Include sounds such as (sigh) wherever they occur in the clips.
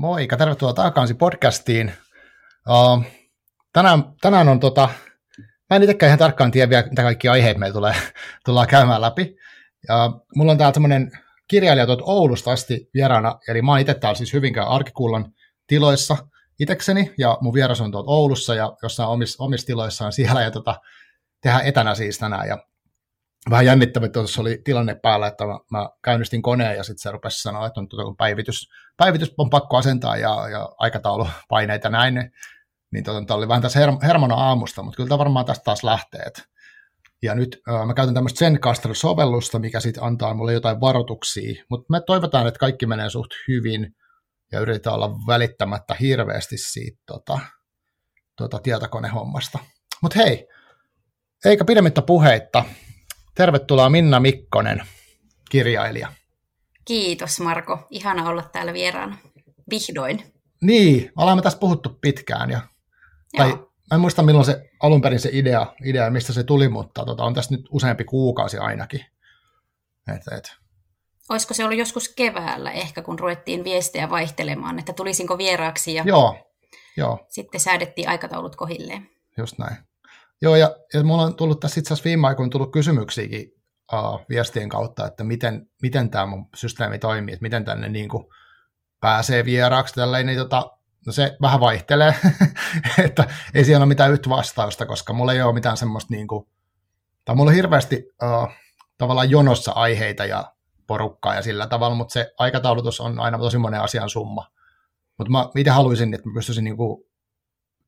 Moikka, tervetuloa takaisin podcastiin. Uh, tänään, tänään on tota, mä en itsekään ihan tarkkaan tiedä vielä, mitä kaikki aiheet meillä tulee, (laughs) tullaan käymään läpi. Ja mulla on täällä tämmöinen kirjailija tuolta Oulusta asti vieraana, eli mä oon itse täällä siis Hyvinkään Arkikullan tiloissa itekseni, ja mun vieras on tuolta Oulussa ja jossain omissa, omissa tiloissaan siellä, ja tota, tehdään etänä siis tänään, ja vähän jännittävä, että tuossa oli tilanne päällä, että mä, mä käynnistin koneen ja sitten se rupesi sanoa, että on tuota, päivitys, päivitys on pakko asentaa ja, ja aikataulupaineita (laughs) näin, niin, niin tuota, oli vähän tässä her, hermona aamusta, mutta kyllä tämä varmaan tästä taas lähtee. Ja nyt äh, mä käytän tämmöistä Zencaster-sovellusta, mikä sitten antaa mulle jotain varoituksia, mutta me toivotaan, että kaikki menee suht hyvin ja yritetään olla välittämättä hirveästi siitä tota, tota tietokonehommasta. Mutta hei, eikä pidemmittä puheitta, Tervetuloa Minna Mikkonen, kirjailija. Kiitos Marko, ihana olla täällä vieraana. Vihdoin. Niin, olemme tässä puhuttu pitkään. Ja, tai mä en muista milloin se alun perin se idea, idea mistä se tuli, mutta tota, on tässä nyt useampi kuukausi ainakin. Et, et. Olisiko se ollut joskus keväällä ehkä, kun ruvettiin viestejä vaihtelemaan, että tulisinko vieraaksi ja joo, joo. sitten säädettiin aikataulut kohilleen. Just näin. Joo, ja, ja mulla on tullut tässä itse asiassa viime aikoina tullut kysymyksiäkin uh, viestien kautta, että miten, miten tämä mun systeemi toimii, että miten tänne niin kuin pääsee vieraaksi, tälleen, niin tota, no se vähän vaihtelee, (laughs) että ei siellä ole mitään yhtä vastausta, koska mulla ei ole mitään semmoista, niin kuin, tai mulla on hirveästi uh, tavallaan jonossa aiheita ja porukkaa ja sillä tavalla, mutta se aikataulutus on aina tosi monen asian summa. Mutta mä itse haluaisin, että mä pystyisin niin kuin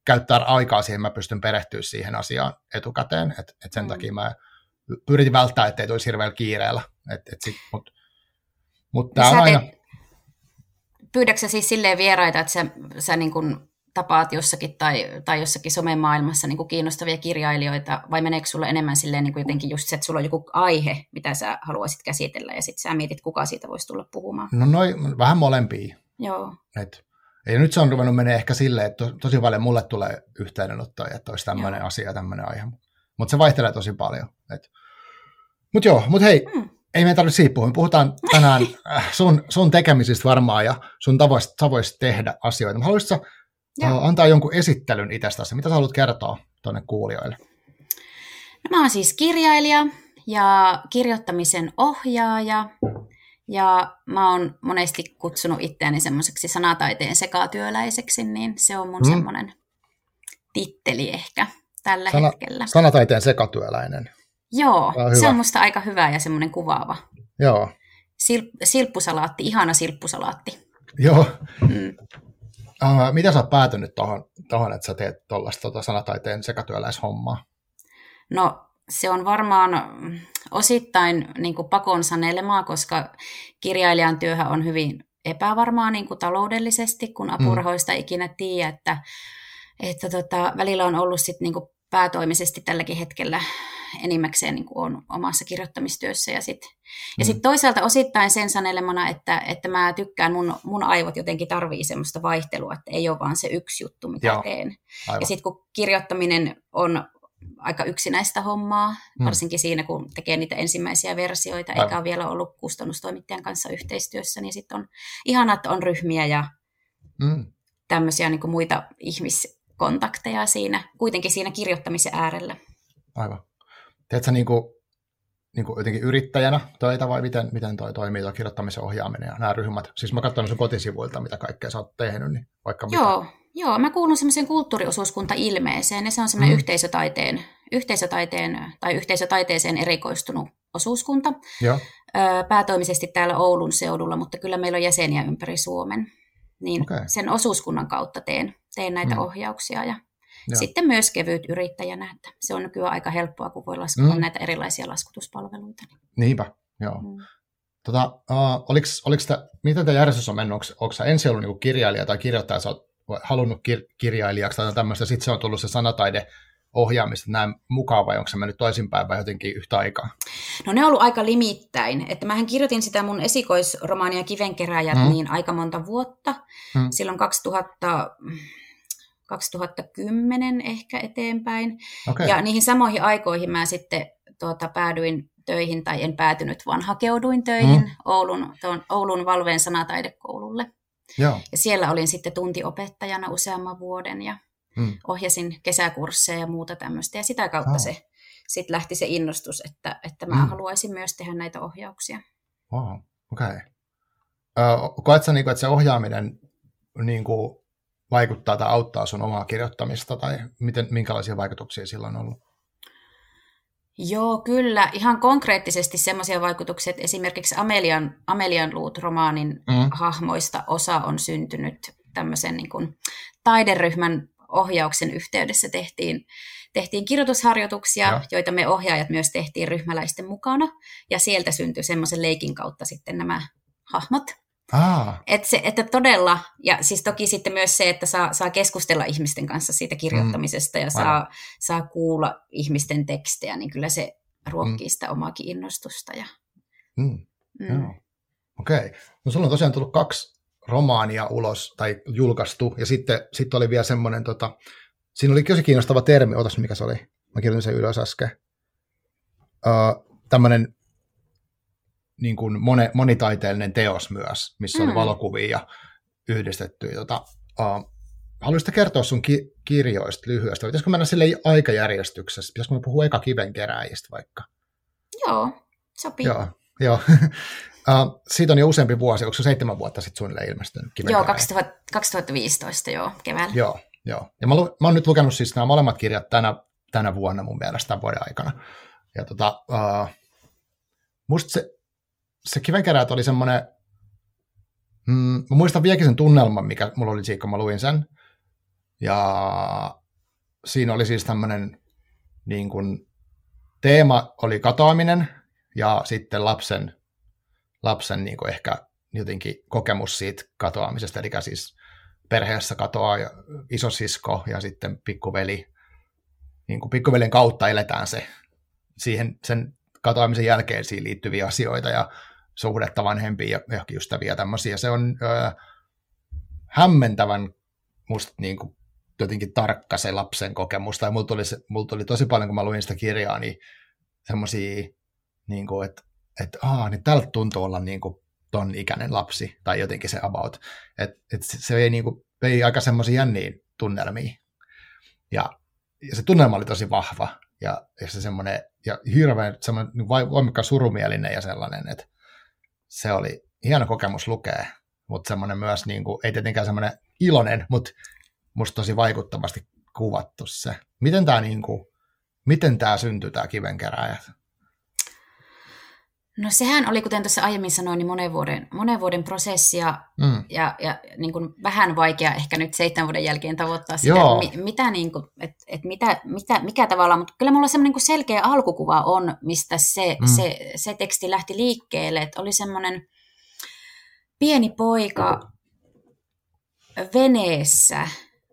käyttää aikaa siihen, mä pystyn perehtyä siihen asiaan etukäteen, että et sen mm. takia mä pyritin välttää, ettei tulisi hirveällä kiireellä. Et, et sit, mut, mut tää on aina... Pyydätkö siis silleen vieraita, että sä, sä niin kun tapaat jossakin tai, tai jossakin somemaailmassa niin kiinnostavia kirjailijoita, vai meneekö sulla enemmän silleen niin jotenkin just se, että sulla on joku aihe, mitä sä haluaisit käsitellä, ja sitten sä mietit, kuka siitä voisi tulla puhumaan? No noin, vähän molempia. Joo. Et ja nyt se on ruvennut menee ehkä silleen, että tosi paljon mulle tulee yhteydenottoja, että olisi tämmöinen joo. asia, tämmöinen aihe. Mutta se vaihtelee tosi paljon. Mutta joo, mutta hei, mm. ei meidän tarvitse siitä puhua. Me puhutaan tänään (laughs) äh, sun, sun tekemisistä varmaan ja sun tavoista, tavoista tehdä asioita. Haluaisitko uh, antaa jonkun esittelyn itsestäsi? Mitä sä haluat kertoa tuonne kuulijoille? No, mä oon siis kirjailija ja kirjoittamisen ohjaaja ja mä oon monesti kutsunut itseäni semmoiseksi sanataiteen sekatyöläiseksi, niin se on mun hmm. semmoinen titteli ehkä tällä Sana, hetkellä. Sanataiteen sekatyöläinen. Joo, on se on musta aika hyvä ja semmoinen kuvaava. Joo. Sil, silppusalaatti, ihana silppusalaatti. Joo. Mm. Uh, mitä sä oot päätynyt tuohon, tohon, että sä teet tuollaista tota sanataiteen sekatyöläishommaa? No se on varmaan osittain niin kuin pakon sanelemaa, koska kirjailijan työhän on hyvin epävarmaa niin kuin taloudellisesti, kun mm. apurahoista mm. ikinä tiedä, että, että tota, välillä on ollut sit niin kuin päätoimisesti tälläkin hetkellä enimmäkseen niin kuin on omassa kirjoittamistyössä. Ja sitten mm. ja sit toisaalta osittain sen sanelemana, että, että mä tykkään, mun, mun aivot jotenkin tarvii semmoista vaihtelua, että ei ole vaan se yksi juttu, mitä Joo, teen. Aivan. Ja sitten kun kirjoittaminen on aika yksinäistä hommaa, mm. varsinkin siinä, kun tekee niitä ensimmäisiä versioita, Aivan. eikä ole vielä ollut kustannustoimittajan kanssa yhteistyössä, niin sitten on ihanat että on ryhmiä ja mm. tämmöisiä niin muita ihmiskontakteja siinä, kuitenkin siinä kirjoittamisen äärellä. Aivan. Teetkö niin kuin, niin kuin jotenkin yrittäjänä töitä vai miten, miten toi toimii tuo kirjoittamisen ohjaaminen ja nämä ryhmät? Siis mä katson sun kotisivuilta, mitä kaikkea sä oot tehnyt, niin vaikka Joo, mitä. Joo, mä kuulun semmoiseen kulttuuriosuuskunta-ilmeeseen, ja se on semmoinen mm. yhteisötaiteen, yhteisötaiteen tai yhteisötaiteeseen erikoistunut osuuskunta. Joo. Päätoimisesti täällä Oulun seudulla, mutta kyllä meillä on jäseniä ympäri Suomen. Niin okay. sen osuuskunnan kautta teen, teen näitä mm. ohjauksia ja Joo. sitten myös kevyt yrittäjänä. Että se on nykyään aika helppoa, kun voi laskea mm. näitä erilaisia laskutuspalveluita. Niinpä, joo. Mm. Tota, uh, oliks, oliks te, miten tämä järjestys on mennyt? Onko, ensin ollut niinku kirjailija tai kirjoittaja, sä oot halunnut kir- kirjailijaksi tai tämmöistä, sitten se on tullut se sanataide ohjaamista näin mukaan vai onko se mennyt toisinpäin vai jotenkin yhtä aikaa? No ne on ollut aika limittäin. Että mähän kirjoitin sitä mun esikoisromaania Kivenkeräjät mm. niin aika monta vuotta. Mm. Silloin 2000, 2010 ehkä eteenpäin. Okay. Ja niihin samoihin aikoihin mä sitten tuota, päädyin töihin, tai en päätynyt, vaan hakeuduin töihin mm. Oulun, tuon, Oulun Valveen sanataidekoululle. Joo. Ja siellä olin sitten tuntiopettajana useamman vuoden ja mm. ohjasin kesäkursseja ja muuta tämmöistä. Ja sitä kautta oh. se sitten lähti se innostus, että, että mä mm. haluaisin myös tehdä näitä ohjauksia. Wow, okei. Okay. Koetko niin että se ohjaaminen niin kuin, vaikuttaa tai auttaa sun omaa kirjoittamista, tai miten, minkälaisia vaikutuksia sillä on ollut? Joo, kyllä. Ihan konkreettisesti semmoisia vaikutuksia, että esimerkiksi Amelian, Amelian Luut-romaanin mm. hahmoista osa on syntynyt tämmöisen niin kuin taideryhmän ohjauksen yhteydessä tehtiin, tehtiin kirjoitusharjoituksia, ja. joita me ohjaajat myös tehtiin ryhmäläisten mukana, ja sieltä syntyi semmoisen leikin kautta sitten nämä hahmot. Ah. Et se, että todella, ja siis toki sitten myös se, että saa, saa keskustella ihmisten kanssa siitä kirjoittamisesta mm. ja saa, saa kuulla ihmisten tekstejä, niin kyllä se ruokkii mm. sitä omaakin innostusta. Ja, mm. Mm. Okei. Okay. No sulla on tosiaan tullut kaksi romaania ulos tai julkaistu, ja sitten, sitten oli vielä semmoinen, tota, siinä oli tosi kiinnostava termi, otas mikä se oli, mä kirjoitin sen ylös äsken, uh, tämmöinen niin kuin moni, monitaiteellinen teos myös, missä mm. oli valokuvia ja yhdistetty. Tota, uh, haluaisitko kertoa sun ki- kirjoista lyhyesti? Pitäisikö mennä sille aikajärjestyksessä? Pitäisikö me puhua eka kivenkeräjistä vaikka? Joo, sopii. Joo, joo. (laughs) uh, siitä on jo useampi vuosi, onko se seitsemän vuotta sitten suunnilleen ilmestynyt Joo, 2000, 2015 joo, keväällä. Joo, joo. Ja mä, lu- mä oon nyt lukenut siis nämä molemmat kirjat tänä, tänä vuonna mun mielestä tämän vuoden aikana. Ja tota, uh, musta se se kivenkeräät oli semmoinen, mm, mä muistan vieläkin sen tunnelman, mikä mulla oli siinä, kun mä luin sen. Ja siinä oli siis tämmöinen niin kuin, teema oli katoaminen ja sitten lapsen, lapsen niin kuin ehkä jotenkin kokemus siitä katoamisesta, eli siis perheessä katoaa ja isosisko ja sitten pikkuveli. Niin kuin pikkuveljen kautta eletään se siihen, sen katoamisen jälkeen siihen liittyviä asioita ja suhdetta vanhempiin ja johonkin ystäviä tämmöisiä. Se on öö, hämmentävän musta niin kuin, jotenkin tarkka se lapsen kokemus. Tai mulla tuli, mulla tuli tosi paljon, kun mä luin sitä kirjaa, niin semmoisia, niin kuin, että, että aa, niin tältä tuntuu olla niin kuin ton ikäinen lapsi, tai jotenkin se about. Että et se vei, niin kuin, vei aika semmoisia jänniä tunnelmia. Ja, ja se tunnelma oli tosi vahva, ja, ja se semmoinen, ja hirveän semmoinen niin voimakkaan surumielinen ja sellainen, että se oli hieno kokemus lukea, mutta semmoinen myös, niin kuin, ei tietenkään semmoinen iloinen, mutta musta tosi vaikuttavasti kuvattu se. Miten tämä niin kuin, miten tämä syntyi, tämä kivenkeräjät? No sehän oli, kuten tuossa aiemmin sanoin, niin monen vuoden, monen vuoden prosessi ja, mm. ja, ja niin kuin vähän vaikea ehkä nyt seitsemän vuoden jälkeen tavoittaa sitä, mi, mitä, niin kuin, et, et mitä, mitä, mikä tavalla, mutta kyllä mulla semmoinen niin selkeä alkukuva on, mistä se, mm. se, se teksti lähti liikkeelle, että oli semmoinen pieni poika veneessä,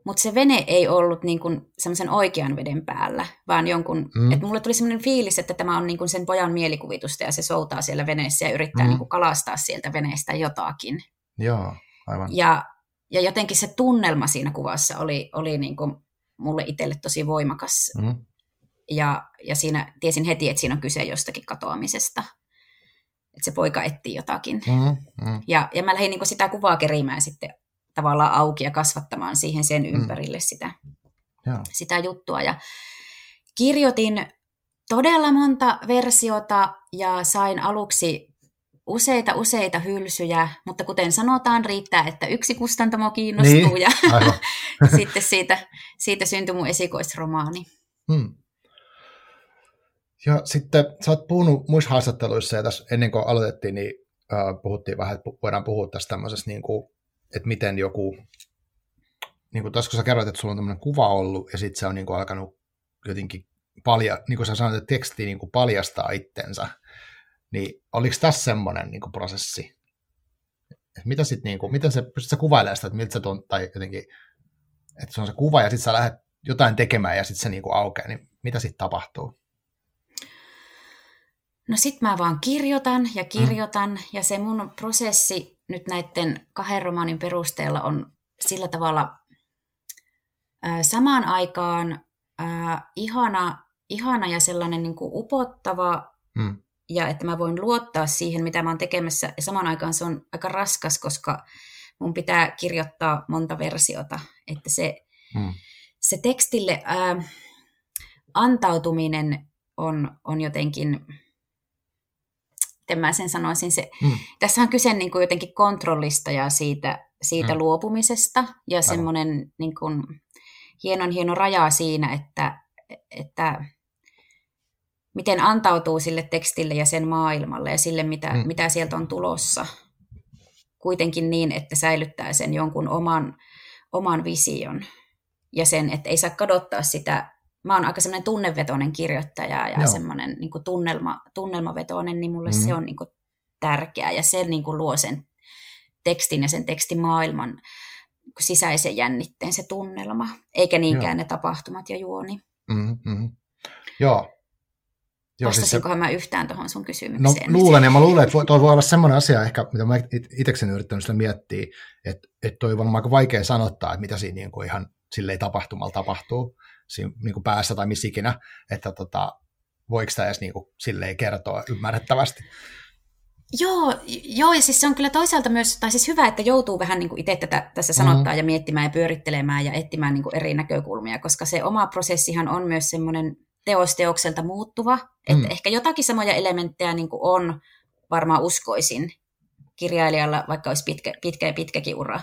mutta se vene ei ollut niin kuin semmoisen oikean veden päällä, vaan jonkun, mm. että mulle tuli semmoinen fiilis, että tämä on niin kuin sen pojan mielikuvitusta ja se soutaa siellä veneessä ja yrittää mm. niin kuin kalastaa sieltä veneestä jotakin. Joo, aivan. Ja, ja jotenkin se tunnelma siinä kuvassa oli, oli niin kuin mulle itselle tosi voimakas. Mm. Ja, ja siinä tiesin heti, että siinä on kyse jostakin katoamisesta. Että se poika etsii jotakin. Mm, mm. Ja, ja mä lähdin niin kuin sitä kuvaa kerimään sitten tavallaan auki ja kasvattamaan siihen sen mm. ympärille mm. sitä, yeah. sitä juttua. Ja kirjoitin todella monta versiota ja sain aluksi useita useita hylsyjä, mutta kuten sanotaan, riittää, että yksi kustantamo kiinnostuu niin, ja (laughs) (laughs) sitten siitä, siitä syntyi mun esikoisromaani. Hmm. Ja sitten sä oot puhunut muissa haastatteluissa ja tässä ennen kuin aloitettiin, niin äh, puhuttiin vähän, että voidaan puhua tästä tämmöisestä niin kuin että miten joku, niin kuin tuossa kun sä kerroit, että sulla on tämmöinen kuva ollut, ja sitten se on niin kuin alkanut jotenkin palja, niin kuin sä sanoit, että teksti niin kuin paljastaa itsensä, niin oliko tässä semmoinen niin kuin prosessi? Et mitä sit, niin kuin, miten se, pystyt sä kuvailemaan sitä, että miltä se tunt, tai jotenkin, että se on se kuva, ja sitten sä lähdet jotain tekemään, ja sitten se niin kuin aukeaa, niin mitä sitten tapahtuu? No sit mä vaan kirjoitan ja kirjoitan, mm. ja se mun prosessi nyt näiden kahden romaanin perusteella on sillä tavalla ää, samaan aikaan ää, ihana, ihana ja sellainen niin kuin upottava, mm. ja että mä voin luottaa siihen, mitä mä oon tekemässä, ja samaan aikaan se on aika raskas, koska mun pitää kirjoittaa monta versiota, että se, mm. se tekstille ää, antautuminen on, on jotenkin, miten mä sen sanoisin, se, mm. tässä on kyse niin kuin jotenkin kontrollista ja siitä, siitä mm. luopumisesta ja semmoinen niin kuin, hienon hieno raja siinä, että, että miten antautuu sille tekstille ja sen maailmalle ja sille, mitä, mm. mitä sieltä on tulossa. Kuitenkin niin, että säilyttää sen jonkun oman, oman vision ja sen, että ei saa kadottaa sitä. Mä oon aika semmoinen tunnevetoinen kirjoittaja ja Joo. semmoinen niin tunnelma, tunnelmavetoinen, niin mulle mm. se on niin kuin tärkeää ja se niin kuin luo sen tekstin ja sen tekstimaailman sisäisen jännitteen se tunnelma, eikä niinkään Joo. ne tapahtumat ja juoni. Mm-hmm. Joo, Joo, Vastasinkohan siis se... mä yhtään tuohon sun kysymykseen? No luulen, ja mä luulen, että toi voi olla semmoinen asia ehkä, mitä mä itsekseni yrittänyt sitä miettiä, että, että toi on varmaan aika vaikea sanottaa, että mitä siinä niin kuin ihan silleen tapahtumalla tapahtuu siinä niin kuin päässä tai missä ikinä, että tota, voiko sitä edes niin kuin silleen kertoa ymmärrettävästi. Joo, joo, ja siis se on kyllä toisaalta myös, tai siis hyvä, että joutuu vähän niin kuin itse tätä tässä sanottaa mm. ja miettimään ja pyörittelemään ja etsimään niin kuin eri näkökulmia, koska se oma prosessihan on myös semmoinen teosteokselta muuttuva. Mm. Että ehkä jotakin samoja elementtejä niin kuin on, varmaan uskoisin, kirjailijalla, vaikka olisi pitkä, pitkä ja pitkäkin ura,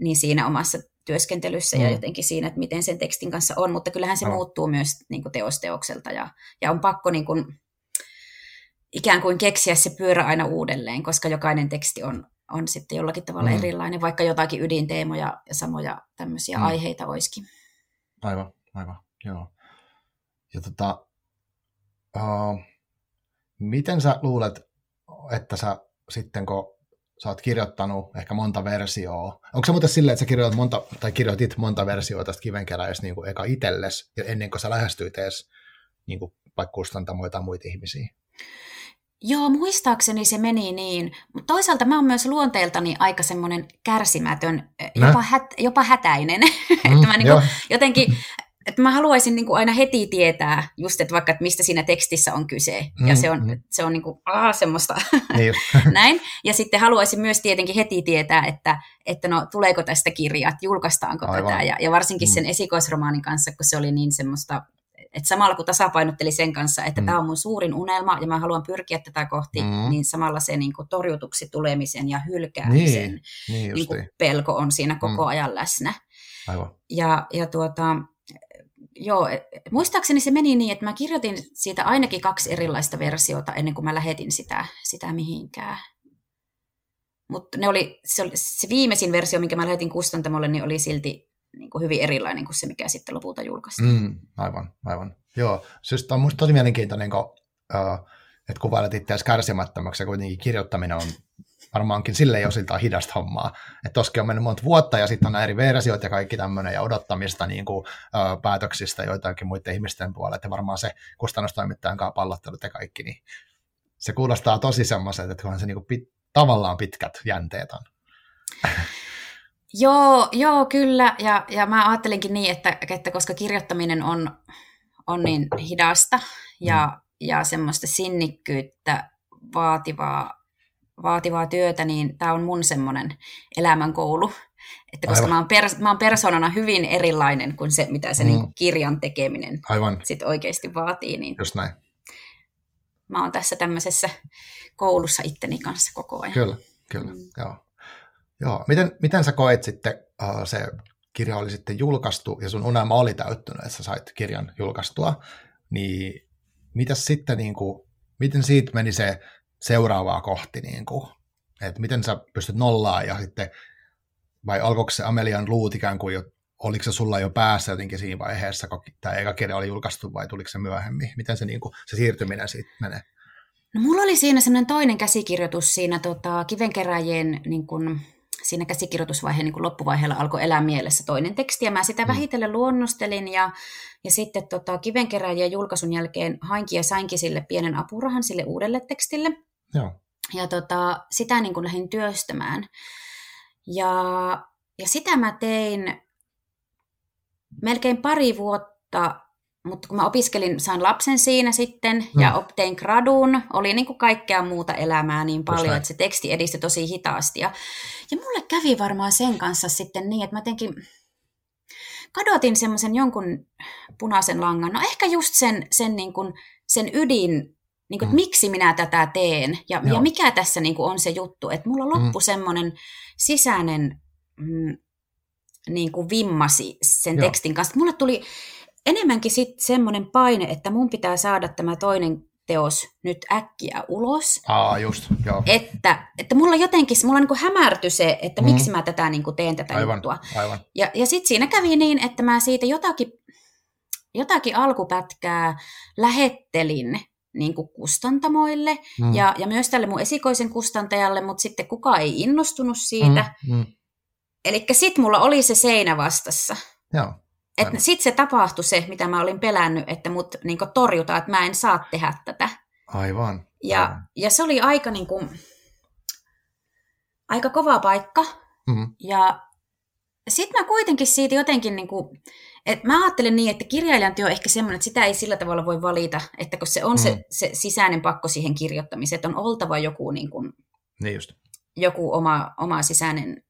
niin siinä omassa työskentelyssä mm. ja jotenkin siinä, että miten sen tekstin kanssa on, mutta kyllähän se no. muuttuu myös niin kuin teosteokselta ja, ja on pakko niin kuin, ikään kuin keksiä se pyörä aina uudelleen, koska jokainen teksti on, on sitten jollakin tavalla mm. erilainen, vaikka jotakin ydinteemoja ja samoja tämmöisiä mm. aiheita olisikin. Aivan, aivan, joo. Ja tota, uh, miten sä luulet, että sä sitten kun sä oot kirjoittanut ehkä monta versioa, onko se muuten silleen, että sä kirjoitat monta, tai kirjoitit monta versioa tästä kivenkeräistä niin kuin eka itselles, ennen kuin sä lähestyit edes niin kuin vaikka kustantamoita tai muita ihmisiä? Joo, muistaakseni se meni niin. Mutta toisaalta mä oon myös luonteeltani aika semmoinen kärsimätön, jopa, hät, jopa hätäinen. Mm, (laughs) että mä niinku jotenkin että mä haluaisin niin kuin aina heti tietää just, että vaikka, että mistä siinä tekstissä on kyse. Mm, ja se on, mm. se on niin kuin, aa, semmoista (laughs) niin (laughs) näin. Ja sitten haluaisin myös tietenkin heti tietää, että, että no, tuleeko tästä kirjat, julkaistaanko Aivan. tätä. Ja, ja varsinkin mm. sen esikoisromaanin kanssa, kun se oli niin semmoista, että samalla kun tasapainotteli sen kanssa, että mm. tämä on mun suurin unelma ja mä haluan pyrkiä tätä kohti, mm. niin samalla se niin kuin torjutuksi tulemisen ja hylkäämisen niin, niin niin kuin pelko on siinä koko mm. ajan läsnä. Aivan. Ja, ja tuota, joo, e, muistaakseni se meni niin, että mä kirjoitin siitä ainakin kaksi erilaista versiota ennen kuin mä lähetin sitä, sitä mihinkään. Mutta ne oli, se, oli, se viimeisin versio, minkä mä lähetin kustantamolle, niin oli silti niin kuin hyvin erilainen kuin se, mikä sitten lopulta julkaistiin. Mm, aivan, aivan. Joo, siis on musta tosi mielenkiintoinen, kun, uh, että kuvailet itseäsi kärsimättömäksi ja kuitenkin kirjoittaminen on varmaankin sille jo siltä hidasta hommaa. Että toskin on mennyt monta vuotta ja sitten on eri versioit ja kaikki tämmöinen ja odottamista niin kuin, ö, päätöksistä joitakin muiden ihmisten puolella. Että varmaan se kustannustoimittajan kanssa pallottelut ja kaikki, niin se kuulostaa tosi semmoiselta, että kunhan se niin kuin pit, tavallaan pitkät jänteet on. (laughs) Joo, joo, kyllä. Ja, ja mä ajattelinkin niin, että, että koska kirjoittaminen on, on niin hidasta ja, mm. ja semmoista sinnikkyyttä vaativaa vaativaa työtä, niin tämä on mun semmoinen elämänkoulu. Että koska mä oon, pers- mä oon persoonana hyvin erilainen kuin se, mitä se mm. niin kirjan tekeminen Aivan. sit oikeasti vaatii. Niin Just näin. Mä oon tässä tämmöisessä koulussa itteni kanssa koko ajan. Kyllä, kyllä. Mm. Joo. Joo. Miten, miten sä koet sitten, uh, se kirja oli sitten julkaistu ja sun unelma oli täyttynyt, että sä sait kirjan julkaistua, niin mitäs sitten, niin kuin, miten siitä meni se seuraavaa kohti, niin kuin, että miten sä pystyt nollaan ja sitten, vai alkoiko se Amelian luut ikään kuin jo, oliko se sulla jo päässä jotenkin siinä vaiheessa, kun tämä eka kirja oli julkaistu vai tuliko se myöhemmin? Miten se, niin kuin, se siirtyminen siitä menee? No, mulla oli siinä semmoinen toinen käsikirjoitus siinä tota, kivenkeräjien niin kuin, siinä käsikirjoitusvaiheen niin loppuvaiheella alkoi elää mielessä toinen teksti, ja mä sitä mm. vähitellen luonnostelin, ja, ja sitten tota, kivenkeräjien julkaisun jälkeen hainkin ja sainkin sille pienen apurahan sille uudelle tekstille. Joo. Ja tota, sitä niin kuin lähdin työstämään. Ja, ja sitä mä tein melkein pari vuotta mutta kun mä opiskelin, sain lapsen siinä sitten mm. ja tein gradun, oli niin kuin kaikkea muuta elämää niin paljon, että se teksti edistyi tosi hitaasti. Ja, ja mulle kävi varmaan sen kanssa sitten niin, että mä jotenkin kadotin semmoisen jonkun punaisen langan. No ehkä just sen, sen, niin kuin, sen ydin, niin kuin, mm. että miksi minä tätä teen ja, ja mikä tässä niin kuin on se juttu. Että mulla loppui mm. semmoinen sisäinen mm, niin kuin vimmasi sen Joo. tekstin kanssa. Mulle tuli enemmänkin sitten semmoinen paine, että mun pitää saada tämä toinen teos nyt äkkiä ulos. Aa, just, joo. Että, että mulla jotenkin, mulla niin hämärtyi se, että mm. miksi mä tätä niin kuin teen tätä aivan, juttua. Aivan. Ja, ja sitten siinä kävi niin, että mä siitä jotakin, jotakin alkupätkää lähettelin niin kuin kustantamoille mm. ja, ja myös tälle mun esikoisen kustantajalle, mutta sitten kukaan ei innostunut siitä. Mm, mm. Eli sitten mulla oli se seinä vastassa. Joo. Sitten se tapahtui se, mitä mä olin pelännyt, että mut niin torjutaan, että mä en saa tehdä tätä. Aivan. Ja, aivan. ja se oli aika, niin kuin, aika kova paikka. Mm-hmm. Ja sitten mä kuitenkin siitä jotenkin, niin kuin, että mä ajattelen niin, että kirjailijan työ on ehkä semmoinen, että sitä ei sillä tavalla voi valita, että kun se on mm-hmm. se, se sisäinen pakko siihen kirjoittamiseen, että on oltava joku, niin kuin, niin just. joku oma, oma sisäinen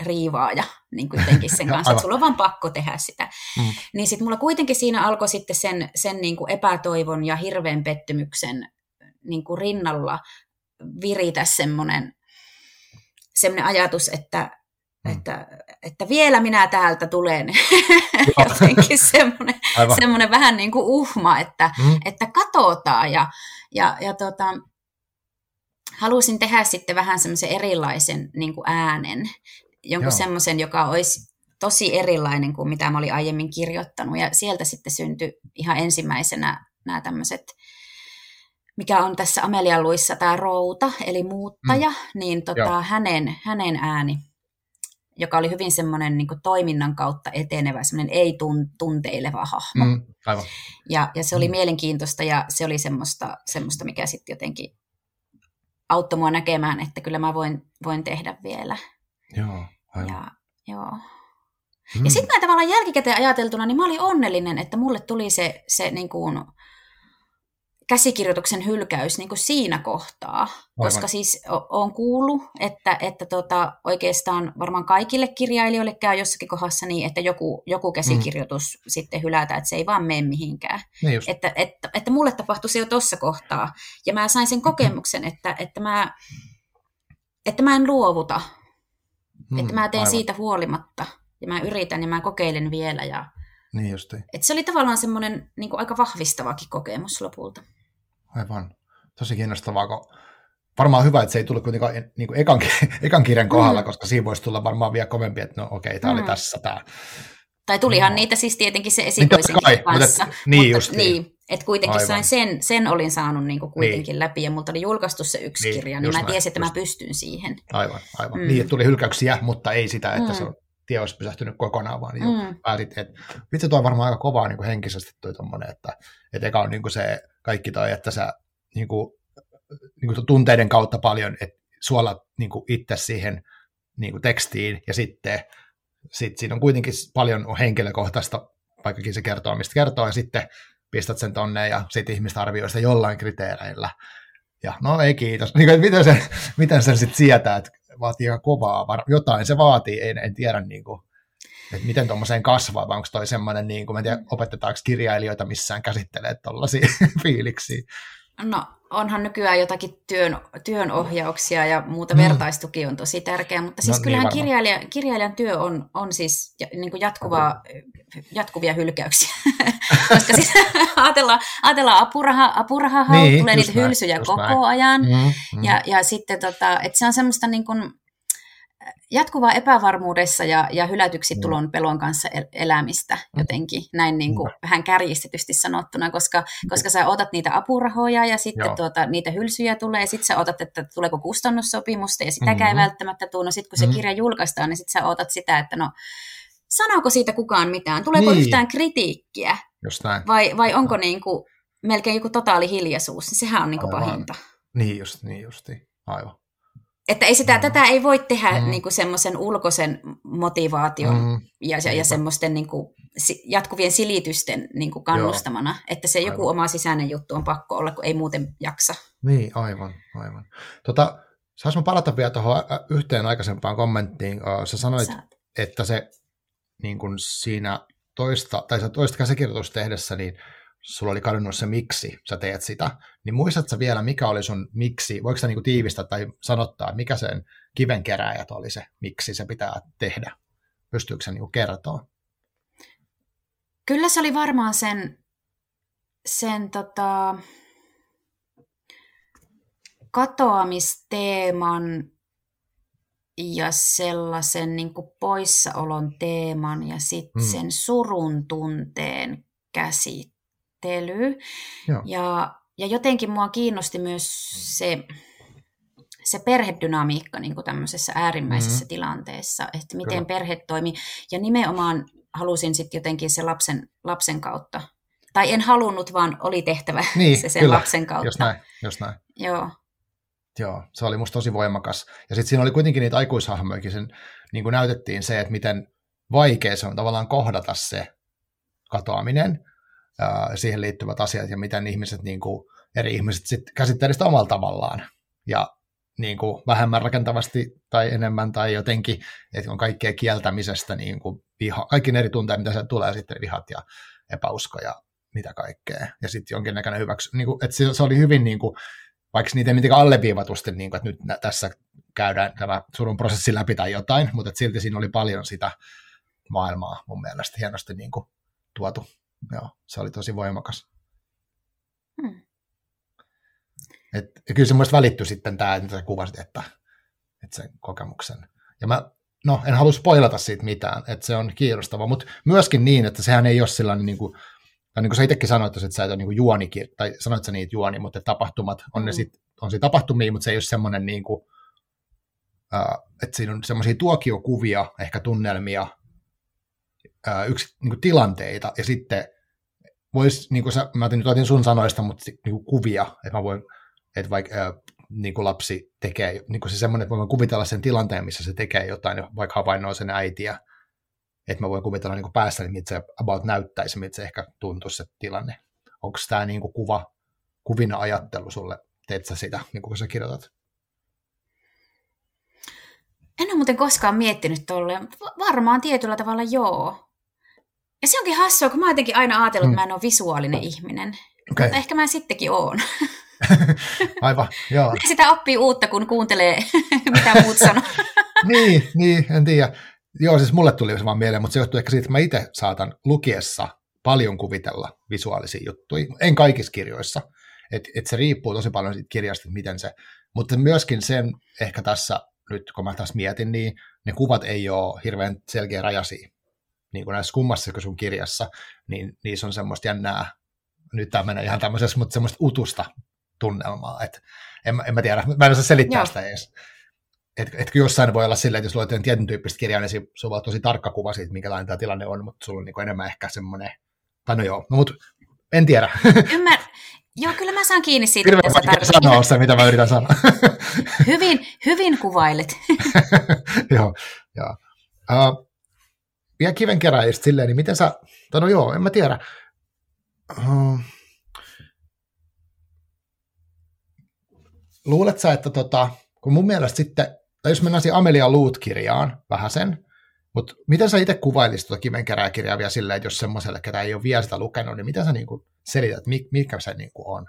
riivaaja niin kuitenkin sen (laughs) kanssa, että sulla on vaan pakko tehdä sitä. Mm. Niin sitten mulla kuitenkin siinä alkoi sitten sen, sen niin kuin epätoivon ja hirveän pettymyksen niin kuin rinnalla viritä semmoinen, semmoinen ajatus, että, mm. että, että vielä minä täältä tulen. (laughs) Jotenkin semmoinen, semmoinen vähän niin kuin uhma, että, mm. että katsotaan ja, ja, ja tota, halusin tehdä sitten vähän semmoisen erilaisen niin kuin äänen, jonkun semmoisen, joka olisi tosi erilainen kuin mitä mä olin aiemmin kirjoittanut. Ja sieltä sitten syntyi ihan ensimmäisenä nämä tämmöiset, mikä on tässä Amelia Luissa tämä routa, eli muuttaja, mm. niin tota, hänen, hänen ääni, joka oli hyvin semmoinen niin toiminnan kautta etenevä, semmoinen ei-tunteileva hahmo. Mm, aivan. Ja, ja se oli mm. mielenkiintoista ja se oli semmoista, semmoista mikä sitten jotenkin auttoi mua näkemään, että kyllä mä voin, voin tehdä vielä. Joo, aivan. Ja, joo. Mm. Ja sitten mä tavallaan jälkikäteen ajateltuna, niin mä olin onnellinen, että mulle tuli se, se niin kuin, käsikirjoituksen hylkäys niin kuin siinä kohtaa, Aivan. koska siis on kuullut, että, että tota, oikeastaan varmaan kaikille kirjailijoille käy jossakin kohdassa niin, että joku, joku käsikirjoitus mm. sitten hylätään, että se ei vaan mene mihinkään. Niin että, että, että mulle tapahtui se jo tuossa kohtaa, ja mä sain sen kokemuksen, että, että, mä, että mä en luovuta, mm, että mä teen aivan. siitä huolimatta, ja mä yritän ja mä kokeilen vielä, ja niin justiin. Et se oli tavallaan semmoinen niin aika vahvistavakin kokemus lopulta. Aivan. Tosi kiinnostavaa, kun varmaan hyvä, että se ei tullut kuitenkaan niin kuin ekan, (laughs) ekan kirjan kohdalla, mm. koska siinä voisi tulla varmaan vielä kovempi, että no okei, okay, tämä mm. oli tässä tämä. Tai tulihan no. niitä siis tietenkin se esikoisen niin, kanssa. Mutta, niin, mutta, just niin. niin. Että kuitenkin Aivan. sain sen, sen olin saanut niin kuin kuitenkin niin. läpi, ja multa oli julkaistu se yksi niin, kirja, niin mä tiesin, että just. mä pystyn siihen. Aivan, aivan. Mm. Niin, että tuli hylkäyksiä, mutta ei sitä, että mm. se on tie olisi pysähtynyt kokonaan, vaan niin mm. päätit, että vitsi toi on varmaan aika kovaa niin kuin henkisesti toi tommonen, että, että eka on niin kuin se kaikki toi, että sä niin kuin, niin kuin tunteiden kautta paljon, että suolat niin itse siihen niin kuin tekstiin ja sitten sit siinä on kuitenkin paljon henkilökohtaista, vaikkakin se kertoo, mistä kertoo, ja sitten pistät sen tonne ja sitten ihmistä arvioi sitä jollain kriteereillä. Ja no ei kiitos. (laughs) Niin kuin, miten sen, miten sen sitten sietää, että vaatii aika kovaa, jotain se vaatii, en, en tiedä niin kuin, että miten tuommoiseen kasvaa, vai onko toi semmoinen, niin kuin, mä en tiedä, opetetaanko kirjailijoita missään käsittelee tuollaisia (laughs) fiiliksiä. No onhan nykyään jotakin työn, työnohjauksia ja muuta, mm. vertaistuki on tosi tärkeä, mutta siis no, niin kyllähän niin kirjailija, kirjailijan työ on, on siis niin kuin jatkuvaa, jatkuvia hylkäyksiä. (laughs) Koska siis (laughs) ajatellaan, ajatellaan apuraha, apuraha niin, tulee niitä näin, hylsyjä koko näin. ajan, mm, mm. Ja, ja sitten tota, että se on semmoista niin kuin, jatkuvaa epävarmuudessa ja, ja hylätyksi tulon pelon kanssa elämistä jotenkin, näin niin kuin vähän kärjistetysti sanottuna, koska, koska sä otat niitä apurahoja ja sitten tuota, niitä hylsyjä tulee, ja sitten sä otat, että tuleeko kustannussopimusta, ja sitäkään mm-hmm. ei välttämättä tule. No sitten kun se mm-hmm. kirja julkaistaan, niin sitten sä otat sitä, että no, sanooko siitä kukaan mitään, tuleeko niin. yhtään kritiikkiä. Vai, vai onko niin kuin melkein joku totaali hiljaisuus, sehän on niin kuin pahinta. Niin just, niin justi, aivan. Että ei sitä, mm. tätä ei voi tehdä mm. niin semmoisen ulkoisen motivaation mm. ja, ja, ja semmoisten niin kuin jatkuvien silitysten niin kuin kannustamana, Joo. että se joku aivan. oma sisäinen juttu on pakko olla, kun ei muuten jaksa. Niin, aivan, aivan. Tota, Saanko mä palata vielä tuohon yhteen aikaisempaan kommenttiin? Sä sanoit, Saat. että se niin kun siinä toista, tai sä toista käsikirjoitusta tehdessä, niin sulla oli kadonnut se miksi sä teet sitä, niin muistatko vielä, mikä oli sun miksi, voiko sä niin tiivistää tai sanottaa, mikä sen kivenkeräjät oli se, miksi se pitää tehdä? Pystyykö se niin kertoa? Kyllä se oli varmaan sen, sen tota, katoamisteeman ja sellaisen niin kuin poissaolon teeman ja sitten mm. sen surun tunteen käsittely. Joo. Ja, ja jotenkin mua kiinnosti myös se, se perhedynamiikka niin kuin tämmöisessä äärimmäisessä mm. tilanteessa, että miten Kyllä. perhe toimii. Ja nimenomaan halusin sitten jotenkin se lapsen, lapsen kautta. Tai en halunnut, vaan oli tehtävä (laughs) niin, se sen kyllä. lapsen kautta. Jos näin, jos näin. Joo. Joo, se oli musta tosi voimakas. Ja sitten siinä oli kuitenkin niitä aikuishahmojakin, sen, niin kuin näytettiin se, että miten vaikea se on tavallaan kohdata se katoaminen, siihen liittyvät asiat ja miten ihmiset, niin kuin, eri ihmiset sit käsittelevät sitä omalla tavallaan. Ja niin kuin vähemmän rakentavasti tai enemmän tai jotenkin, että on kaikkea kieltämisestä, niin kuin viha, kaikki eri tunteet, mitä se tulee, sitten vihat ja epäusko ja mitä kaikkea. Ja sitten jonkinnäköinen hyväksy, niin kuin, että se, se oli hyvin niin kuin, vaikka niitä ei mitenkään alleviivatusti, niin kuin, että nyt tässä käydään tämä surun prosessi läpi tai jotain, mutta silti siinä oli paljon sitä maailmaa mun mielestä hienosti niin kuin, tuotu. Joo, se oli tosi voimakas. Hmm. Et, ja kyllä se muista välittyi sitten tämä, mitä sä kuvasit, että, että sen kokemuksen. Ja mä, no en halua spoilata siitä mitään, että se on kiinnostava, mutta myöskin niin, että sehän ei ole sellainen niin kuin, tai niin kuin sä itsekin sanoit, että sä et ole niin juoni, tai sanoit sä niitä juoni, mutta tapahtumat, on mm. ne sit, on se tapahtumia, mutta se ei ole semmoinen, niin kuin, uh, että siinä on semmoisia tuokiokuvia, ehkä tunnelmia, uh, yksi niin tilanteita, ja sitten voisi, niin kuin sä, mä nyt otin sun sanoista, mutta niin kuin kuvia, että mä voin, että vaikka uh, niin kuin lapsi tekee, niin kuin se semmoinen, että voin kuvitella sen tilanteen, missä se tekee jotain, vaikka havainnoi sen äitiä, että mä voin kuvitella niin päästä, miltä se about näyttäisi, miltä se ehkä tuntuisi se tilanne. Onko tämä niin kuva, kuvina ajattelu sulle, teet sä sitä, niin kuin sä kirjoitat? En ole muuten koskaan miettinyt tolleen. Varmaan tietyllä tavalla joo. Ja se onkin hassua, kun mä oon jotenkin aina ajatellut, että mä en ole visuaalinen ihminen. Okay. Mutta ehkä mä sittenkin oon. (laughs) Aivan, joo. Sitä oppii uutta, kun kuuntelee, (laughs) mitä muut sanoo. (laughs) niin, niin, en tiedä. Joo, siis mulle tuli se vaan mieleen, mutta se johtuu ehkä siitä, että mä itse saatan lukiessa paljon kuvitella visuaalisia juttuja. En kaikissa kirjoissa. Että et se riippuu tosi paljon siitä kirjasta, että miten se... Mutta myöskin sen ehkä tässä, nyt kun mä taas mietin, niin ne kuvat ei ole hirveän selkeä rajasia. Niin kuin näissä kummassa sun kirjassa, niin niissä on semmoista jännää, nyt tämä menee ihan tämmöisessä, mutta semmoista utusta tunnelmaa. Et en, en mä tiedä, mä en osaa selittää Joo. sitä edes että et jossain voi olla silleen, että jos luet tietyn tyyppistä kirjaa, niin sulla on tosi tarkka kuva siitä, minkälainen tämä tilanne on, mutta sulla on niin enemmän ehkä semmoinen, tai no joo, no mutta en tiedä. Ymmär... Joo, kyllä mä saan kiinni siitä, mitä sä tarkoitat. sanoa se, mitä mä yritän sanoa. hyvin, hyvin kuvailet. (laughs) joo, joo. Uh, vielä kivenkeräjistä silleen, niin miten sä, tai no joo, en mä tiedä. Uh, luulet sä, että tota, kun mun mielestä sitten, tai jos mennään siihen Amelia Loot-kirjaan vähän sen, mutta miten sä itse kuvailisit tuota kivenkerääkirjaa vielä silleen, että jos semmoiselle, ketä ei ole vielä sitä lukenut, niin miten sä niin kuin selität, mikä se niin kuin on?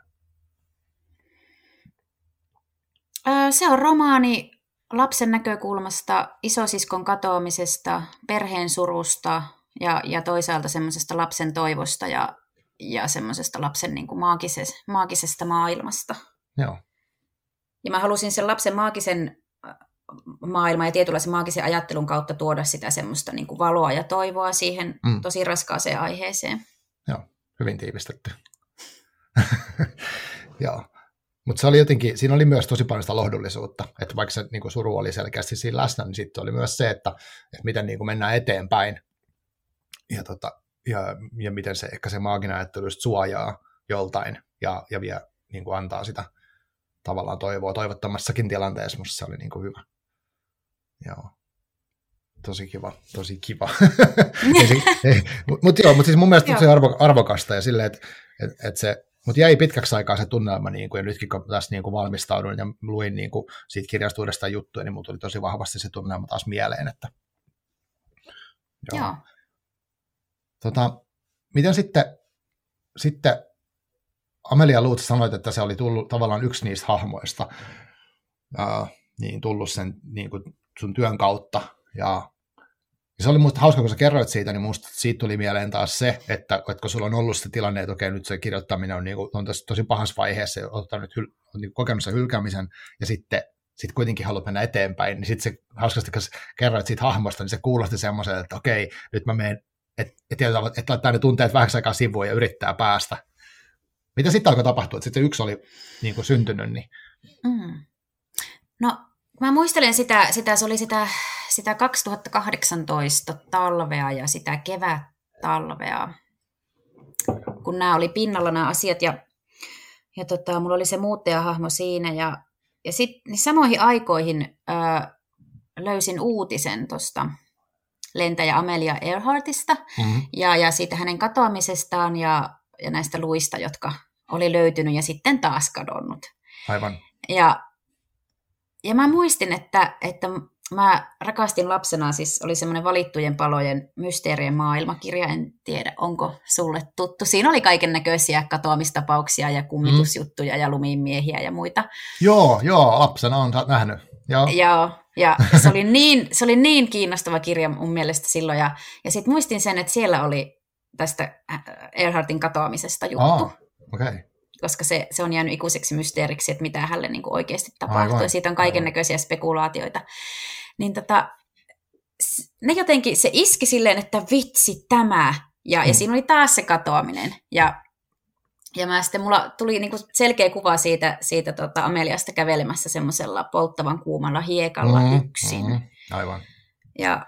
Se on romaani lapsen näkökulmasta, isosiskon katoamisesta, perheen surusta ja, ja toisaalta semmoisesta lapsen toivosta ja, ja semmoisesta lapsen niin kuin maagisesta, maagisesta maailmasta. Joo. Ja mä halusin sen lapsen maagisen äh, maailman ja tietynlaisen maagisen ajattelun kautta tuoda sitä semmoista niin kuin valoa ja toivoa siihen mm. tosi raskaaseen aiheeseen. Joo, hyvin tiivistetty. (laughs) Joo. Mutta se oli jotenkin, siinä oli myös tosi paljon sitä lohdullisuutta, että vaikka se niin kuin suru oli selkeästi siinä läsnä, niin sitten oli myös se, että, että miten niin kuin mennään eteenpäin ja, tota, ja, ja miten se ehkä se maaginen ajattelu just suojaa joltain ja, ja vie, niin kuin antaa sitä tavallaan toivoa toivottomassakin tilanteessa, mutta se oli niin kuin hyvä. Joo. tosi kiva, tosi kiva. (laughs) mutta joo, mutta siis mun mielestä se arvo, arvokasta ja silleen, että et, et se, mutta jäi pitkäksi aikaa se tunnelma, niin kuin, ja nytkin kun tässä niin kuin valmistauduin ja luin niin kuin siitä kirjasta uudestaan juttuja, niin mulla tuli tosi vahvasti se tunnelma taas mieleen. Että, joo. joo. Tota, miten sitten, sitten Amelia Luutz sanoit, että se oli tullut tavallaan yksi niistä hahmoista, ää, niin tullut sen niin kuin sun työn kautta, ja ja se oli musta hauska, kun sä kerroit siitä, niin musta siitä tuli mieleen taas se, että, että kun sulla on ollut se tilanne, että okei, nyt se kirjoittaminen on, niin kuin, on tosi, tosi pahassa vaiheessa, ja ottanut on niin kokenut sen hylkäämisen, ja sitten sit kuitenkin haluat mennä eteenpäin, niin sitten se hauskasti, kun kerroit siitä hahmosta, niin se kuulosti semmoiselta, että okei, nyt mä menen, että et, et, et laittaa ne tunteet vähän aikaa sivuun ja yrittää päästä. Mitä sitten alkoi tapahtua, että sitten yksi oli niin kuin syntynyt? Niin... Mm. No, mä muistelen sitä, sitä, se oli sitä sitä 2018 talvea ja sitä kevät-talvea, kun nämä oli pinnalla nämä asiat ja, ja tota, mulla oli se muuttajahahmo siinä ja, ja sitten niin samoihin aikoihin ää, löysin uutisen tuosta lentäjä Amelia Earhartista mm-hmm. ja, ja siitä hänen katoamisestaan ja, ja näistä luista, jotka oli löytynyt ja sitten taas kadonnut. Aivan. Ja, ja mä muistin, että, että mä rakastin lapsena, siis oli semmoinen valittujen palojen mysteerien maailmakirja, en tiedä onko sulle tuttu. Siinä oli kaiken näköisiä katoamistapauksia ja kummitusjuttuja mm. ja lumimiehiä ja muita. Joo, joo, lapsena on nähnyt. Joo, joo ja se oli, niin, se oli niin kiinnostava kirja mun mielestä silloin. Ja, ja sitten muistin sen, että siellä oli tästä äh, Earhartin katoamisesta juttu. Oh, okay koska se, se on jäänyt ikuiseksi mysteeriksi, että mitä hänelle niin kuin oikeasti tapahtui. Aivan. Siitä on kaiken näköisiä spekulaatioita niin tota, ne jotenkin, se iski silleen, että vitsi tämä, ja, mm. ja siinä oli taas se katoaminen, ja ja mä sitten, mulla tuli niinku selkeä kuva siitä, siitä tota Ameliasta kävelemässä semmoisella polttavan kuumalla hiekalla mm, yksin. Mm, aivan. Ja,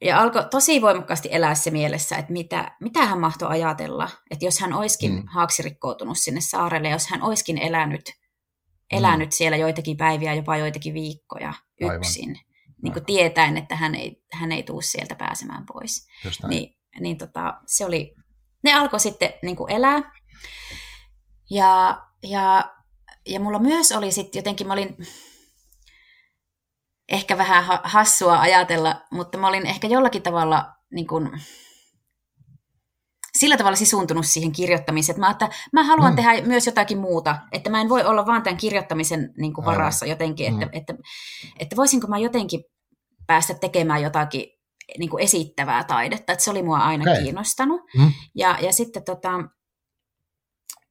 ja alkoi tosi voimakkaasti elää se mielessä, että mitä, mitä hän mahtoi ajatella, että jos hän olisikin mm. haaksirikkoutunut sinne saarelle, jos hän olisikin elänyt, elänyt mm. siellä joitakin päiviä, jopa joitakin viikkoja yksin. Aivan niin kuin tietäen, että hän ei, hän ei tule sieltä pääsemään pois. Niin, niin tota, se oli, ne alkoi sitten niin kuin elää. Ja, ja, ja mulla myös oli sitten jotenkin, mä olin ehkä vähän hassua ajatella, mutta mä olin ehkä jollakin tavalla niin kuin, sillä tavalla sisuntunut siihen kirjoittamiseen, että mä, että mä haluan mm. tehdä myös jotakin muuta, että mä en voi olla vaan tämän kirjoittamisen niin kuin varassa jotenkin, että, mm. että, että, että voisinko mä jotenkin päästä tekemään jotakin niin kuin esittävää taidetta, että se oli mua aina okay. kiinnostanut. Mm. Ja, ja sitten tota,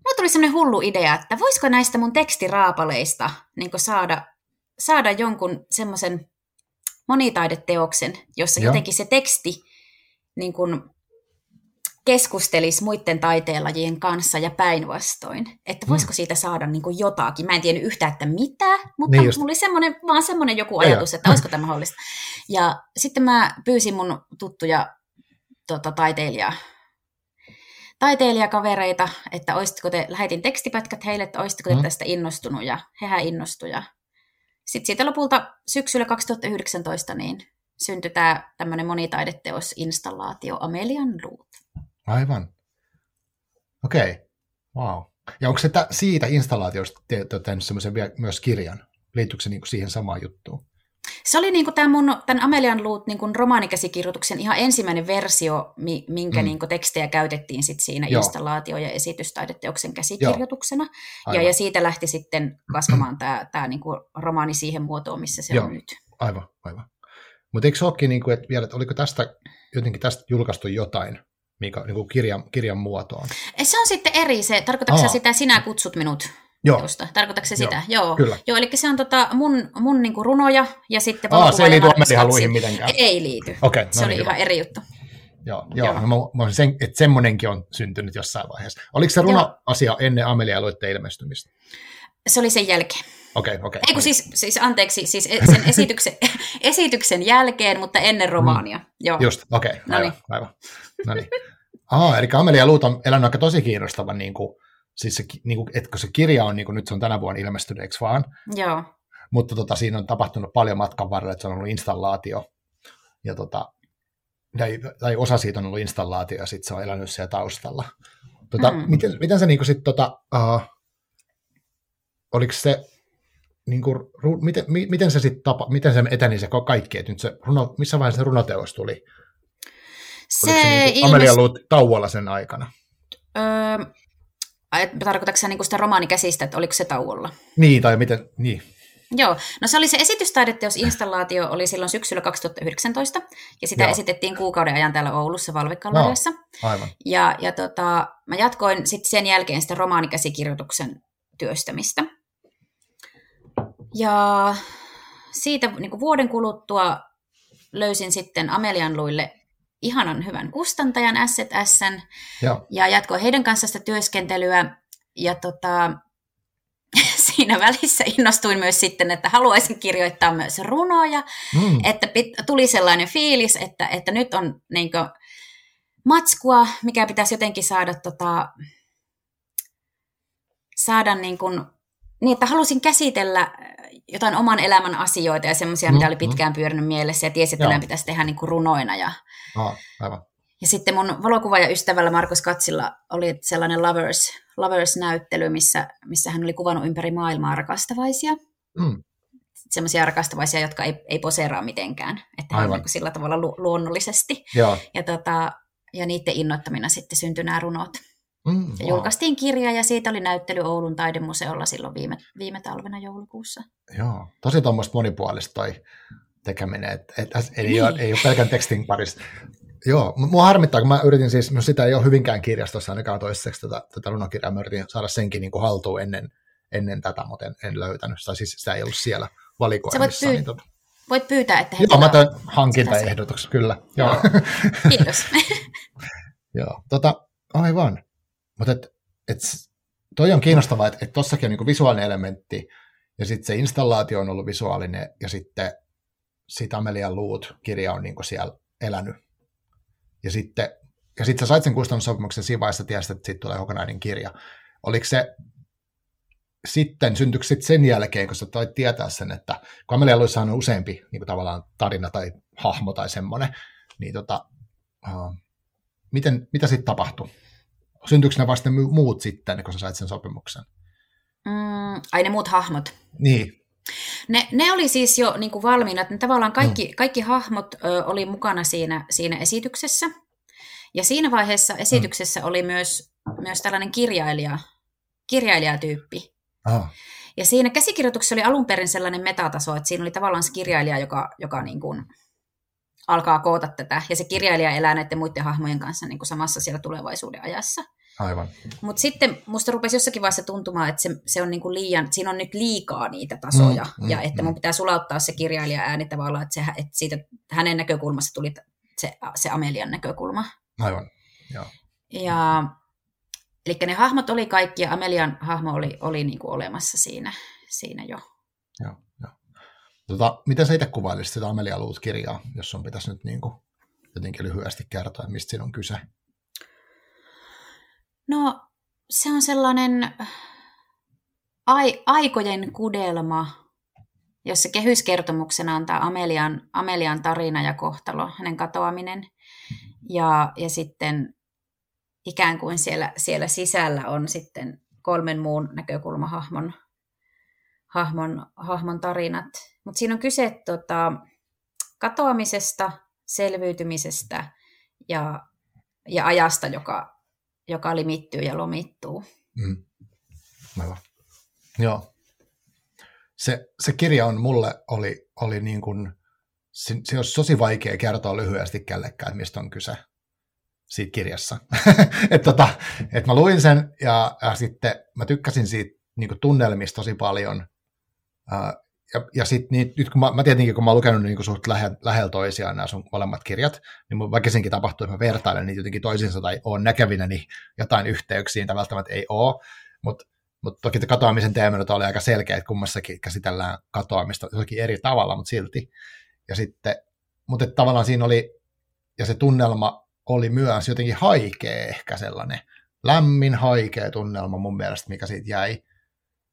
mulla tuli semmoinen hullu idea, että voisiko näistä mun tekstiraapaleista niin saada, saada jonkun semmoisen monitaideteoksen, jossa Joo. jotenkin se teksti niin kuin keskustelisi muiden taiteenlajien kanssa ja päinvastoin. Että mm. voisiko siitä saada niin kuin jotakin. Mä en tiennyt yhtään, että mitä, mutta niin mulla oli semmoinen, vaan semmoinen joku ajatus, että olisiko tämä mahdollista. Ja sitten mä pyysin mun tuttuja tota, taiteilija, taiteilijakavereita, että olisitko te, lähetin tekstipätkät heille, että olisitko te mm. tästä innostunut, ja hehän innostuja. Sitten siitä lopulta syksyllä 2019 niin syntyi tämä tämmöinen monitaideteos installaatio Amelian Luut. Aivan. Okei. Okay. Wow. Ja onko se siitä installaatiosta te, te tehnyt semmoisen myös kirjan? Liittyykö se niinku siihen samaan juttuun? Se oli niinku tämän mun tämän Amelian Luut niinku romaanikäsikirjoituksen ihan ensimmäinen versio, minkä mm. niinku tekstejä käytettiin sit siinä Joo. installaatio- ja esitystaideteoksen käsikirjoituksena. Ja, ja siitä lähti sitten kasvamaan tämä tää niinku romaani siihen muotoon, missä se Joo. on nyt. Aivan, aivan. Mutta eikö se olekin, niinku, että vielä, että oliko tästä jotenkin tästä julkaistu jotain mikä, niin kuin kirjan, kirjan muotoon. Se on sitten eri se. Tarkoitatko sitä, sinä kutsut minut Joo. Tarkoitatko se Joo. sitä? Joo. Kyllä. Joo, eli se on tota mun, mun niinku runoja ja sitten Aa, se ei liity Amelihaluihin mitenkään. Ei liity. Okay, no se oli niin, ihan eri juttu. Joo, joo. joo. Mä, mä sen, että semmoinenkin on syntynyt jossain vaiheessa. Oliko se runo-asia ennen Amelia-aloitteen ilmestymistä? Se oli sen jälkeen. Okei, okay, okei. Okay, Ei siis, siis anteeksi, siis e- sen esityksen, (laughs) esityksen jälkeen, mutta ennen romaania. Mm. Joo. Just, okei, okay, aivan, aivan. No niin. Aha, eli Amelia Luut on elänyt aika tosi kiinnostavan, niin kuin, siis se, niin kuin, että kun se kirja on, niin kuin nyt se on tänä vuonna ilmestynyt, eikö vaan? Joo. Mutta tota, siinä on tapahtunut paljon matkan varrella, että se on ollut installaatio. ja tota, tai, tai osa siitä on ollut installaatio ja sitten se on elänyt siellä taustalla. Tota, mm. miten, miten se niinku sit tota, uh, oliko se niin kuin, ru, miten, mi, miten se sitten tapa, miten se eteni se kaikki, että nyt se runo, missä vaiheessa se runoteos tuli? Se, se niin Amelia ilmest... tauolla sen aikana? Öö, tarkoitatko sä niin sitä romaanikäsistä, että oliko se tauolla? Niin, tai miten, niin. Joo, no se oli se esitystaideteos installaatio oli silloin syksyllä 2019, ja sitä Joo. esitettiin kuukauden ajan täällä Oulussa Valvekalleriassa. No, aivan. Ja, ja tota, mä jatkoin sitten sen jälkeen sitä romaanikäsikirjoituksen työstämistä. Ja siitä niin kuin vuoden kuluttua löysin sitten Amelian luille ihanan hyvän kustantajan Asset Sn, ja jatkoin heidän kanssa sitä työskentelyä. Ja tota, (laughs) siinä välissä innostuin myös sitten, että haluaisin kirjoittaa myös runoja, mm. että pit, tuli sellainen fiilis, että, että nyt on niin kuin, matskua, mikä pitäisi jotenkin saada, tota, saada niin, kuin, niin, että halusin käsitellä jotain oman elämän asioita ja semmoisia, mm, mitä oli mm. pitkään pyörinyt mielessä ja tiesi, että nämä pitäisi tehdä niin kuin runoina. Ja, oh, aivan. ja sitten mun valokuvaaja-ystävällä Markus Katsilla oli sellainen Lovers, Lovers-näyttely, missä, missä hän oli kuvannut ympäri maailmaa rakastavaisia. Mm. Semmoisia rakastavaisia, jotka ei, ei poseeraa mitenkään, että hän on niin sillä tavalla lu- luonnollisesti. Joo. Ja, tota, ja niiden innoittamina sitten syntyi nämä runot. Mm, wow. ja julkaistiin kirja ja siitä oli näyttely Oulun taidemuseolla silloin viime, viime talvena joulukuussa. Joo, tosi tuommoista monipuolista toi tekeminen, et, et, ei, niin. ole, ei ole pelkän tekstin parissa. Joo, mua harmittaa, kun mä yritin siis, no sitä ei ole hyvinkään kirjastossa ainakaan toiseksi tätä, tätä runokirjaa, mä yritin saada senkin niin kuin haltuun ennen, ennen tätä, mutta en, en löytänyt, tai siis sitä ei ollut siellä valikoimissa. Voit, pyy- niin tota... voit pyytää, että he Joo, mä teen hankintaehdotuksen, kyllä. Joo. Kiitos. (laughs) Joo, tota, aivan. Mutta et, et, toi on kiinnostavaa, että et tossakin on niinku visuaalinen elementti, ja sitten se installaatio on ollut visuaalinen, ja sitten sit Amelian luut kirja on niinku siellä elänyt. Ja sitten ja sit sä sait sen kustannussopimuksen siinä vaiheessa, tiesit, että siitä tulee kokonainen kirja. Oliko se sitten, syntyykö sitten sen jälkeen, kun sä toit tietää sen, että kun Amelia Luissa on useampi niin tavallaan tarina tai hahmo tai semmoinen, niin tota, uh, miten, mitä sitten tapahtui? Syntyykö ne vasta muut sitten, kun sä sait sen sopimuksen? Mm, ai ne muut hahmot. Niin. Ne, ne oli siis jo niin kuin valmiina, että tavallaan kaikki, mm. kaikki hahmot ö, oli mukana siinä, siinä esityksessä. Ja siinä vaiheessa esityksessä mm. oli myös, myös tällainen kirjailija, kirjailijatyyppi. Ah. Ja siinä käsikirjoituksessa oli alun perin sellainen metataso, että siinä oli tavallaan se kirjailija, joka, joka niin kuin, alkaa koota tätä, ja se kirjailija elää näiden muiden hahmojen kanssa niin kuin samassa siellä tulevaisuuden ajassa. Aivan. Mutta sitten musta rupesi jossakin vaiheessa tuntumaan, että se, se on niinku liian, siinä on nyt liikaa niitä tasoja, mm, mm, ja että mun mm. pitää sulauttaa se kirjailija ääni tavallaan, että, se, että siitä hänen näkökulmasta tuli se, se Amelian näkökulma. Aivan, joo. Ja, eli ne hahmot oli kaikki, ja Amelian hahmo oli, oli niinku olemassa siinä, siinä jo. Joo, joo. Tota, miten sä itse kuvailisit sitä Amelia Luut-kirjaa, jos on pitäisi nyt niin kuin jotenkin lyhyesti kertoa, mistä siinä on kyse? No, se on sellainen ai, aikojen kudelma, jossa kehyskertomuksena on tämä Amelian, Amelian tarina ja kohtalo, hänen katoaminen. Ja, ja sitten ikään kuin siellä, siellä sisällä on sitten kolmen muun näkökulmahahmon hahmon, hahmon tarinat. Mutta siinä on kyse tota, katoamisesta, selviytymisestä ja, ja ajasta, joka, joka limittyy ja lomittuu. Mm. Aivan. Joo. Se, se kirja on mulle oli, oli niin kuin, se, se olisi tosi vaikea kertoa lyhyesti kellekään, mistä on kyse siitä kirjassa. (laughs) et tota, et mä luin sen ja, ja sitten mä tykkäsin siitä niin kuin tunnelmista tosi paljon. Ja, ja sitten niin, nyt kun mä, mä tietenkin, kun mä oon lukenut niin suht lähe, lähellä toisiaan nämä sun molemmat kirjat, niin mun väkisinkin tapahtuu, että mä vertailen niitä jotenkin toisiinsa tai oon näkevinä niin jotain yhteyksiä, tai välttämättä ei ole, mutta mut toki katoamisen teemana oli aika selkeä, että kummassakin käsitellään katoamista jotenkin eri tavalla, mutta silti. Ja sitten, mutta tavallaan siinä oli, ja se tunnelma oli myös jotenkin haikea ehkä sellainen, lämmin haikea tunnelma mun mielestä, mikä siitä jäi.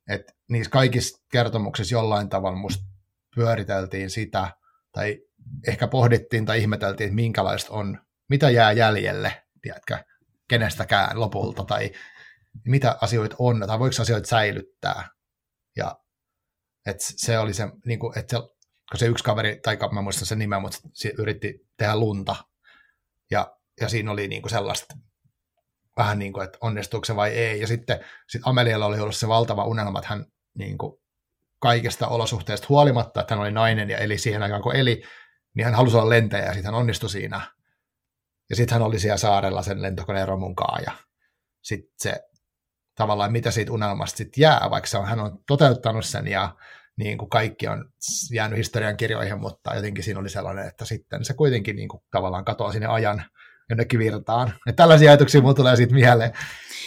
Että niissä kaikissa kertomuksissa jollain tavalla musta pyöriteltiin sitä tai ehkä pohdittiin tai ihmeteltiin, että minkälaista on, mitä jää jäljelle, tiedätkö, kenestäkään lopulta, tai mitä asioita on, tai voiko asioita säilyttää. Ja että se oli se, niin kuin, että se, kun se yksi kaveri, tai mä muistan sen nimen, mutta se yritti tehdä lunta, ja, ja siinä oli niin kuin sellaista, vähän niin kuin, että onnistuuko se vai ei, ja sitten sit Amelialla oli ollut se valtava unelma, että hän niin kuin, kaikista olosuhteista huolimatta, että hän oli nainen ja eli siihen aikaan, kun eli, niin hän halusi olla lentäjä, ja sitten hän onnistui siinä. Ja sitten hän oli siellä saarella sen lentokoneen romun ja sitten se tavallaan, mitä siitä unelmasta sitten jää, vaikka se on, hän on toteuttanut sen ja niin kuin kaikki on jäänyt historian kirjoihin, mutta jotenkin siinä oli sellainen, että sitten se kuitenkin niin kuin tavallaan katoaa sinne ajan jonnekin virtaan. Et tällaisia ajatuksia mulle tulee siitä mieleen.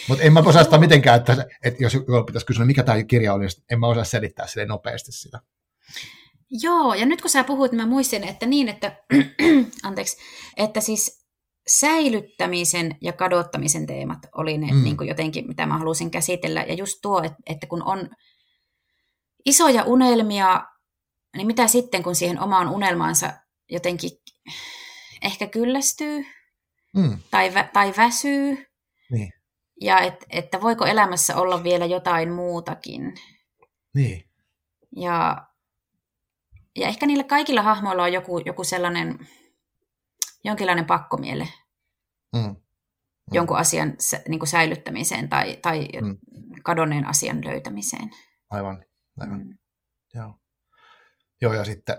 Mutta en mä osaa sitä mitenkään, että, että jos joku pitäisi kysyä, mikä tämä kirja on, niin en mä osaa selittää sille nopeasti sitä. Joo, ja nyt kun sä puhuit, niin mä muistin, että niin, että, (clears throat) anteeksi, että siis säilyttämisen ja kadottamisen teemat oli ne mm. niin kuin jotenkin, mitä mä halusin käsitellä. Ja just tuo, että, että kun on isoja unelmia, niin mitä sitten, kun siihen omaan unelmaansa jotenkin ehkä kyllästyy mm. tai, vä, tai väsyy. Niin. Ja et, että voiko elämässä olla vielä jotain muutakin. Niin. Ja, ja ehkä niillä kaikilla hahmoilla on joku, joku sellainen, jonkinlainen pakkomiele mm. Mm. jonkun asian niin kuin säilyttämiseen tai, tai mm. kadonneen asian löytämiseen. Aivan, aivan. Mm. Joo. Joo, ja sitten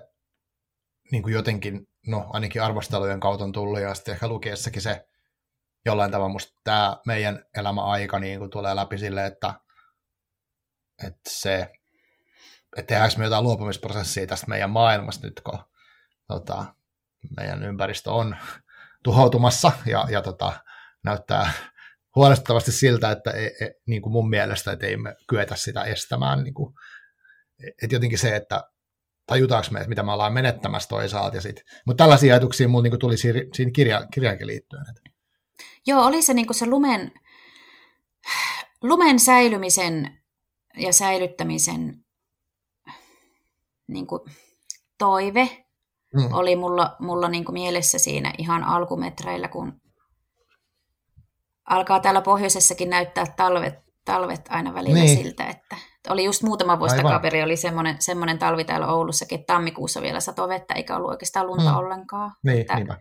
niin kuin jotenkin, no ainakin arvostelujen kautta on tullut, ja sitten ehkä lukiessakin se jollain tavalla musta tämä meidän elämäaika niin kuin tulee läpi sille, että, että se, että tehdäänkö me jotain luopumisprosessia tästä meidän maailmasta nyt, kun tota, meidän ympäristö on tuhoutumassa ja, ja tota, näyttää huolestuttavasti siltä, että ei, ei, niin kuin mun mielestä, että ei me kyetä sitä estämään. Niin kuin, että jotenkin se, että tajutaanko me, että mitä me ollaan menettämässä toisaalta. Ja sit, mutta tällaisia ajatuksia mulla niin tuli siinä, kirja, kirjaankin liittyen. Että. Joo, oli se, niin se lumen, lumen säilymisen ja säilyttämisen niin kuin toive mm. oli mulla, mulla niin kuin mielessä siinä ihan alkumetreillä, kun alkaa täällä pohjoisessakin näyttää talvet, talvet aina välillä niin. siltä, että oli just muutama vuosi takaperi, oli semmoinen, semmoinen talvi täällä Oulussakin, että tammikuussa vielä sato vettä, eikä ollut oikeastaan lunta mm. ollenkaan. Niin, että,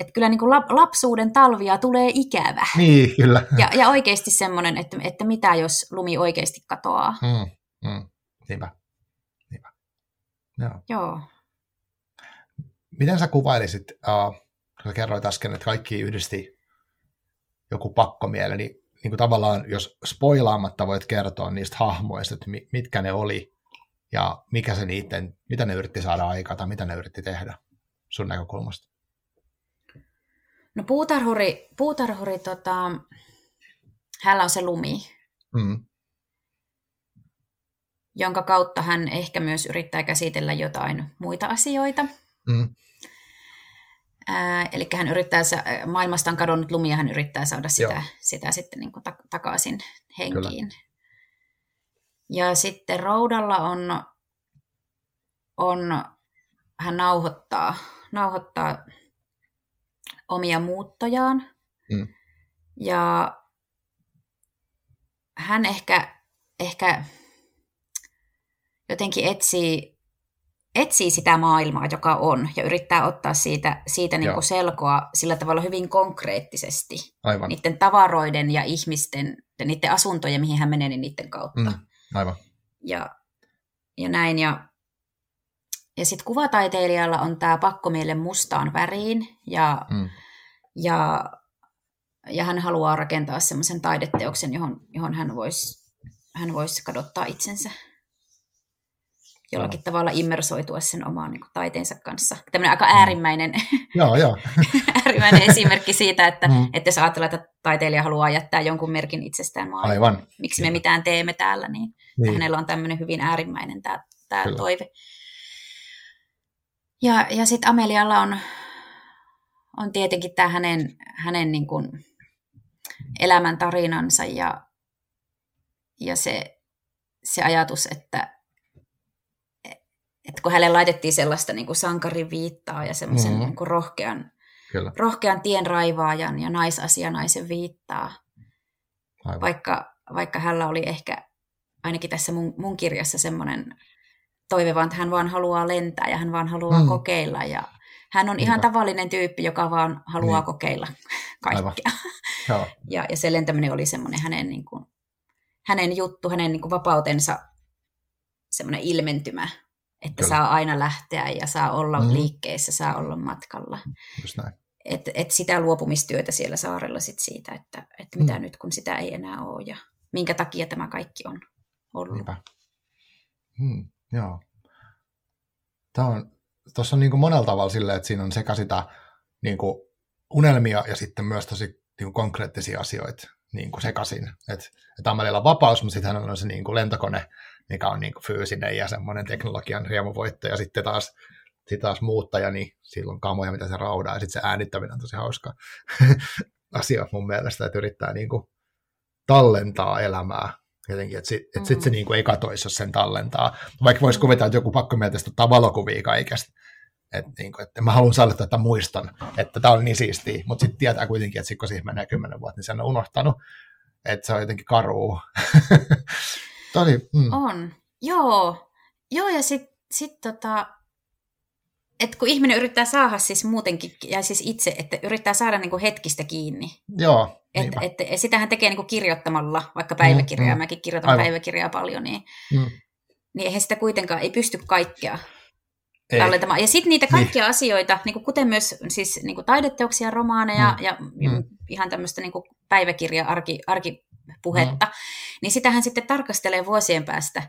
että kyllä niin kuin lapsuuden talvia tulee ikävä. Niin, kyllä. Ja, ja oikeasti semmoinen, että, että mitä jos lumi oikeasti katoaa. Mm, mm, niinpä. niinpä. Joo. Joo. Miten sä kuvailisit, uh, kun sä kerroit äsken, että kaikki yhdisti joku pakkomiele, niin, niin kuin tavallaan, jos spoilaamatta voit kertoa niistä hahmoista, että mitkä ne oli ja mikä se niiden, mitä ne yritti saada aikaa tai mitä ne yritti tehdä sun näkökulmasta? No puutarhuri, puutarhuri tota, hänellä on se lumi, mm. jonka kautta hän ehkä myös yrittää käsitellä jotain muita asioita. Mm. Ää, eli hän yrittää, maailmasta on kadonnut lumi ja hän yrittää saada sitä, sitä sitten niin kuin takaisin henkiin. Kyllä. Ja sitten Roudalla on, on hän nauhoittaa, nauhoittaa omia muuttojaan. Mm. Ja hän ehkä, ehkä jotenkin etsii, etsii sitä maailmaa, joka on, ja yrittää ottaa siitä, siitä niin kuin selkoa sillä tavalla hyvin konkreettisesti. Aivan. Niiden tavaroiden ja ihmisten, ja niiden asuntojen, mihin hän menee, niin niiden kautta. Mm, aivan. Ja, ja näin, ja ja sitten kuvataiteilijalla on tämä pakkomielle mustaan väriin ja, mm. ja, ja hän haluaa rakentaa semmoisen taideteoksen, johon, johon hän voisi hän vois kadottaa itsensä jollakin no. tavalla immersoitua sen omaan niin kuin, taiteensa kanssa. Tämmöinen aika mm. äärimmäinen, (laughs) joo, joo. äärimmäinen esimerkki siitä, että, mm. että jos ajatellaan, että taiteilija haluaa jättää jonkun merkin itsestään maailmaan, Aivan. miksi me mitään teemme täällä, niin, niin. hänellä on tämmöinen hyvin äärimmäinen tämä, tämä toive. Ja, ja sitten Amelialla on, on tietenkin tämä hänen, hänen niin kuin elämän tarinansa ja, ja se, se ajatus, että, että kun hänelle laitettiin sellaista niin kuin sankariviittaa ja semmoisen mm-hmm. niin kuin rohkean, Kyllä. rohkean tien raivaajan ja naisasianaisen viittaa, Aivan. vaikka, vaikka hänellä oli ehkä ainakin tässä mun, mun kirjassa semmoinen toive vaan, että hän vaan haluaa lentää ja hän vaan haluaa mm. kokeilla ja hän on Niinpä. ihan tavallinen tyyppi, joka vaan haluaa niin. kokeilla (laughs) kaikkea. ja, ja se lentäminen oli semmoinen hänen, niin kuin, hänen juttu, hänen niin kuin vapautensa semmoinen ilmentymä, että Kyllä. saa aina lähteä ja saa olla mm. liikkeessä, saa olla matkalla. Just näin. Et, et sitä luopumistyötä siellä saarella sit siitä, että, että mitä mm. nyt kun sitä ei enää ole ja minkä takia tämä kaikki on ollut. Niinpä. Hmm, joo. Tämä on, tuossa on niin kuin monella tavalla silleen, että siinä on sekä sitä niin kuin unelmia ja sitten myös tosi niin kuin konkreettisia asioita niin kuin sekaisin. Että et Amelilla on vapaus, mutta sitten on se niin kuin lentokone, mikä on niin kuin fyysinen ja semmoinen teknologian riemuvoitto. Ja sitten taas, sitten taas muuttaja, niin silloin kamoja, mitä se raudaa. Ja sitten se äänittäminen on tosi hauska (laughs) asia mun mielestä, että yrittää niin kuin tallentaa elämää jotenkin, että sitten mm. sit se niin kuin ei katoisi, jos sen tallentaa. Vaikka voisi kuvitella, että joku pakko meiltä ottaa valokuvia kaikesta. Että niin kuin, että mä haluan saada että muistan, että tämä on niin siistiä, mutta sitten tietää kuitenkin, että sit kun siihen menee kymmenen vuotta, niin sen on unohtanut, että se on jotenkin karuu. (laughs) oli, mm. On, joo. Joo, ja sitten sit tota, että kun ihminen yrittää saada siis muutenkin, ja siis itse, että yrittää saada niinku hetkistä kiinni. Joo, et, et, sitähän tekee niinku kirjoittamalla, vaikka päiväkirjaa, mm, mm. mäkin kirjoitan Aivan. päiväkirjaa paljon, niin, mm. niin eihän sitä kuitenkaan, ei pysty kaikkea ei. tallentamaan. Ja sitten niitä kaikkia niin. asioita, niin kuin kuten myös siis niin kuin taideteoksia, romaaneja mm. ja mm. ihan tämmöistä niin kuin päiväkirja, arki, arkipuhetta, mm. niin sitähän sitten tarkastelee vuosien päästä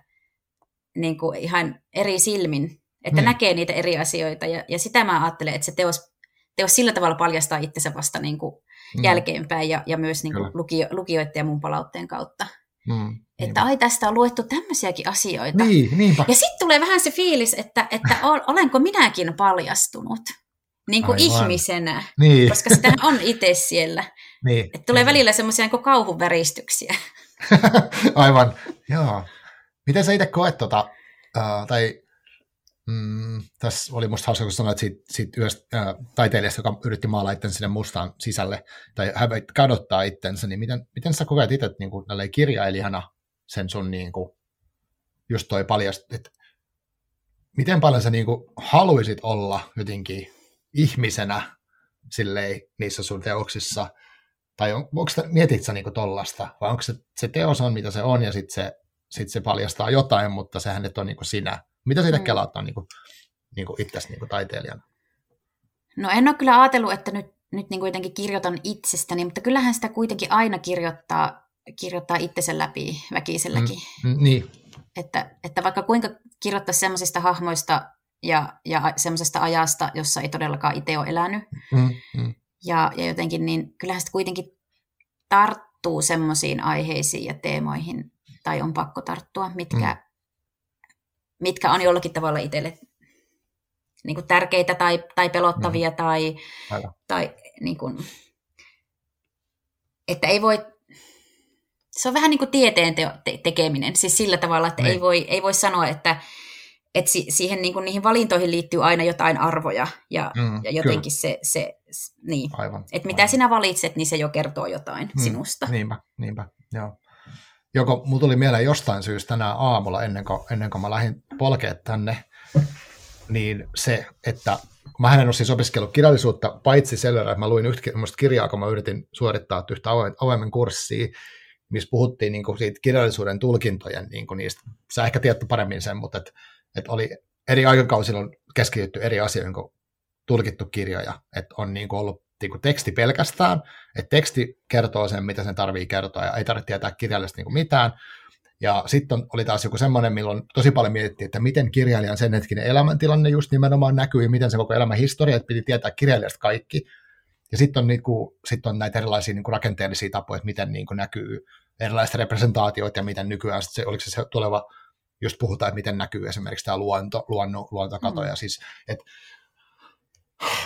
niin kuin ihan eri silmin, että mm. näkee niitä eri asioita. Ja, ja sitä mä ajattelen, että se teos, teos sillä tavalla paljastaa itsensä vasta niin kuin mm. jälkeenpäin ja, ja myös niin kuin lukio, lukijoiden ja mun palautteen kautta. Mm, että ai tästä on luettu tämmöisiäkin asioita. Niin, niinpä. Ja sitten tulee vähän se fiilis, että, että olenko minäkin paljastunut niin kuin ihmisenä, niin. koska sitä on itse siellä. Niin, että tulee niin. välillä semmoisia niin kauhun väristyksiä. (laughs) Aivan, joo. Miten sä itse koet, tota, uh, tai Mm, tässä oli musta hauska, kun sanoit siitä, siitä yhdestä ää, taiteilijasta, joka yritti maalaa itsensä sinne mustaan sisälle, tai kadottaa itsensä, niin miten, miten sä koet itse niin kuin, kirjailijana sen sun niin kuin, just toi paljast, että miten paljon sä niin kuin, haluisit olla jotenkin ihmisenä silleen niissä sun teoksissa, tai on, onko sitä, mietit sä niin tollasta, vai onko se, se teos on, mitä se on, ja sitten se, sit se paljastaa jotain, mutta sehän et ole niin kuin sinä, mitä siitä mm. kelaat on niin kuin, niin kuin itsestä niin kuin taiteilijana? No en ole kyllä ajatellut, että nyt, nyt niin jotenkin kirjoitan itsestäni, mutta kyllähän sitä kuitenkin aina kirjoittaa, kirjoittaa itsensä läpi väkiselläkin. Mm, niin. Että, että vaikka kuinka kirjoittaisi semmoisista hahmoista ja, ja semmoisesta ajasta, jossa ei todellakaan itse ole elänyt, mm, mm. Ja, ja jotenkin, niin kyllähän sitä kuitenkin tarttuu semmoisiin aiheisiin ja teemoihin, tai on pakko tarttua, mitkä, mm mitkä on jollakin tavalla itselle niin kuin tärkeitä tai, tai pelottavia mm. tai, tai niin kuin, että ei voi, se on vähän niin kuin tieteen te- te- tekeminen, siis sillä tavalla, että ei niin. voi, ei voi sanoa, että, että si- siihen niin kuin, niihin valintoihin liittyy aina jotain arvoja ja, mm, ja jotenkin se, se, niin, aivan, että mitä aivan. sinä valitset, niin se jo kertoo jotain mm, sinusta. Niinpä, niinpä, joo joko mulla tuli mieleen jostain syystä tänään aamulla, ennen kuin, ennen kuin mä lähdin polkeet tänne, niin se, että mä en ole siis opiskellut kirjallisuutta, paitsi sen verran, että mä luin yhtä kirjaa, kun mä yritin suorittaa yhtä avoimen kurssia, missä puhuttiin niin kuin siitä kirjallisuuden tulkintojen niin kuin niistä. Sä ehkä tiedät paremmin sen, mutta et, et oli eri aikakausilla on keskitytty eri asioihin kuin tulkittu kirjoja. Että on niin kuin ollut niin kuin teksti pelkästään, että teksti kertoo sen, mitä sen tarvii kertoa, ja ei tarvitse tietää kirjallisesti niin kuin mitään. Ja sitten oli taas joku semmoinen, milloin tosi paljon mietittiin, että miten kirjailijan sen hetkinen elämäntilanne just nimenomaan näkyy, ja miten se koko elämän historia, että piti tietää kirjailijasta kaikki. Ja sitten on, niinku, sit on näitä erilaisia niinku rakenteellisia tapoja, että miten niinku näkyy erilaiset representaatiot, ja miten nykyään se, oliko se, se tuleva, just puhutaan, että miten näkyy esimerkiksi tämä luonto, luonno, luontokato, mm. ja siis, että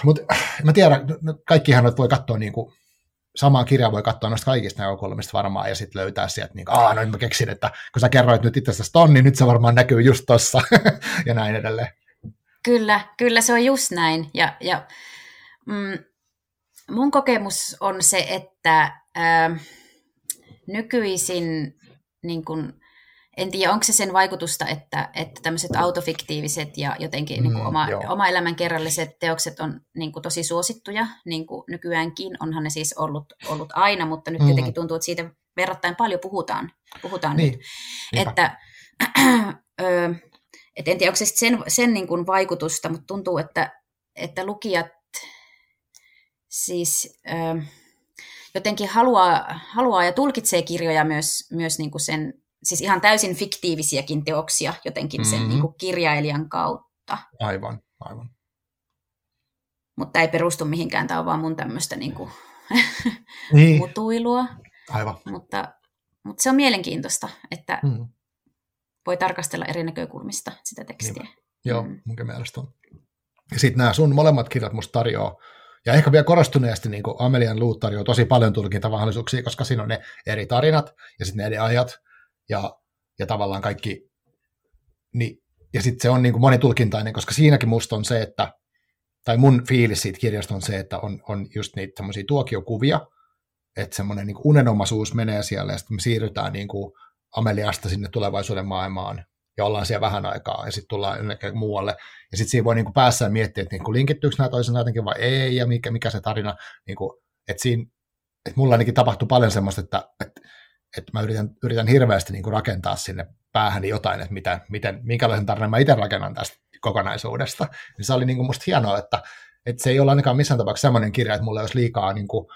mutta mä tiedän, kaikkihan voi katsoa niin kuin, samaa kirjaa voi katsoa noista kaikista näkökulmista varmaan ja sitten löytää sieltä, niin aah, no mä keksin, että kun sä kerroit nyt itse asiassa ton, niin nyt se varmaan näkyy just tossa (laughs) ja näin edelleen. Kyllä, kyllä se on just näin. Ja, ja mm, mun kokemus on se, että ää, nykyisin niin kun, en tiedä, onko se sen vaikutusta, että, että tämmöiset autofiktiiviset ja jotenkin niin kuin mm, oma, oma elämän kerralliset teokset on niin kuin tosi suosittuja, niin kuin nykyäänkin, onhan ne siis ollut, ollut aina, mutta nyt mm. jotenkin tuntuu, että siitä verrattain paljon puhutaan, puhutaan niin. nyt. Niinpä. Että, (clears throat) ö, et en tiedä, onko se sen, sen niin kuin vaikutusta, mutta tuntuu, että, että lukijat siis ö, jotenkin haluaa, haluaa ja tulkitsee kirjoja myös, myös niin kuin sen siis ihan täysin fiktiivisiäkin teoksia jotenkin sen mm-hmm. niin kuin kirjailijan kautta. Aivan, aivan. Mutta ei perustu mihinkään, tämä on vaan mun tämmöistä niin kuin (laughs) niin. mutuilua. Aivan. Mutta, mutta se on mielenkiintoista, että mm. voi tarkastella eri näkökulmista sitä tekstiä. Niin. Joo, mm. munkin mielestä on. Ja sitten nämä sun molemmat kirjat musta tarjoaa, ja ehkä vielä korostuneesti niin Amelian Luut tarjoaa tosi paljon tulkintamahdollisuuksia, koska siinä on ne eri tarinat ja sitten ne eri ajat, ja, ja tavallaan kaikki, niin, ja sitten se on niin kuin monitulkintainen, koska siinäkin musta on se, että, tai mun fiilis siitä kirjasta on se, että on, on just niitä semmoisia tuokiokuvia, että semmoinen niin unenomaisuus menee siellä, ja sitten me siirrytään niin kuin Ameliasta sinne tulevaisuuden maailmaan, ja ollaan siellä vähän aikaa, ja sitten tullaan jonnekin muualle, ja sitten siinä voi niin kuin päässä miettiä, että niin kuin linkittyykö nämä toisensa jotenkin vai ei, ja mikä, mikä se tarina, niin kuin, että siinä, että mulla ainakin tapahtui paljon semmoista, että, että että mä yritän, yritän hirveästi niin kuin rakentaa sinne päähän jotain, että mitä, miten, minkälaisen tarinan mä itse rakennan tästä kokonaisuudesta. Niin se oli niin kuin musta hienoa, että, että se ei ole ainakaan missään tapauksessa sellainen kirja, että mulla olisi liikaa niin kuin,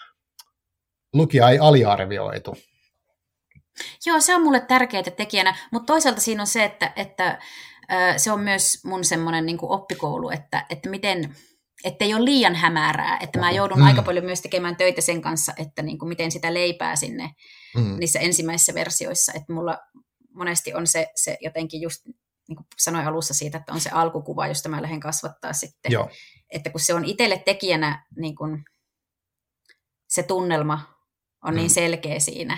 lukija ei aliarvioitu. Joo, se on mulle tärkeää tekijänä, mutta toisaalta siinä on se, että, että se on myös mun semmoinen niin oppikoulu, että, että miten, ei ole liian hämärää, että mä joudun mm. aika paljon myös tekemään töitä sen kanssa, että niin kuin miten sitä leipää sinne mm. niissä ensimmäisissä versioissa, että mulla monesti on se, se jotenkin just, niin kuin sanoin alussa siitä, että on se alkukuva, josta mä lähden kasvattaa sitten, Joo. että kun se on itselle tekijänä niin kuin se tunnelma on niin mm. niin selkeä siinä,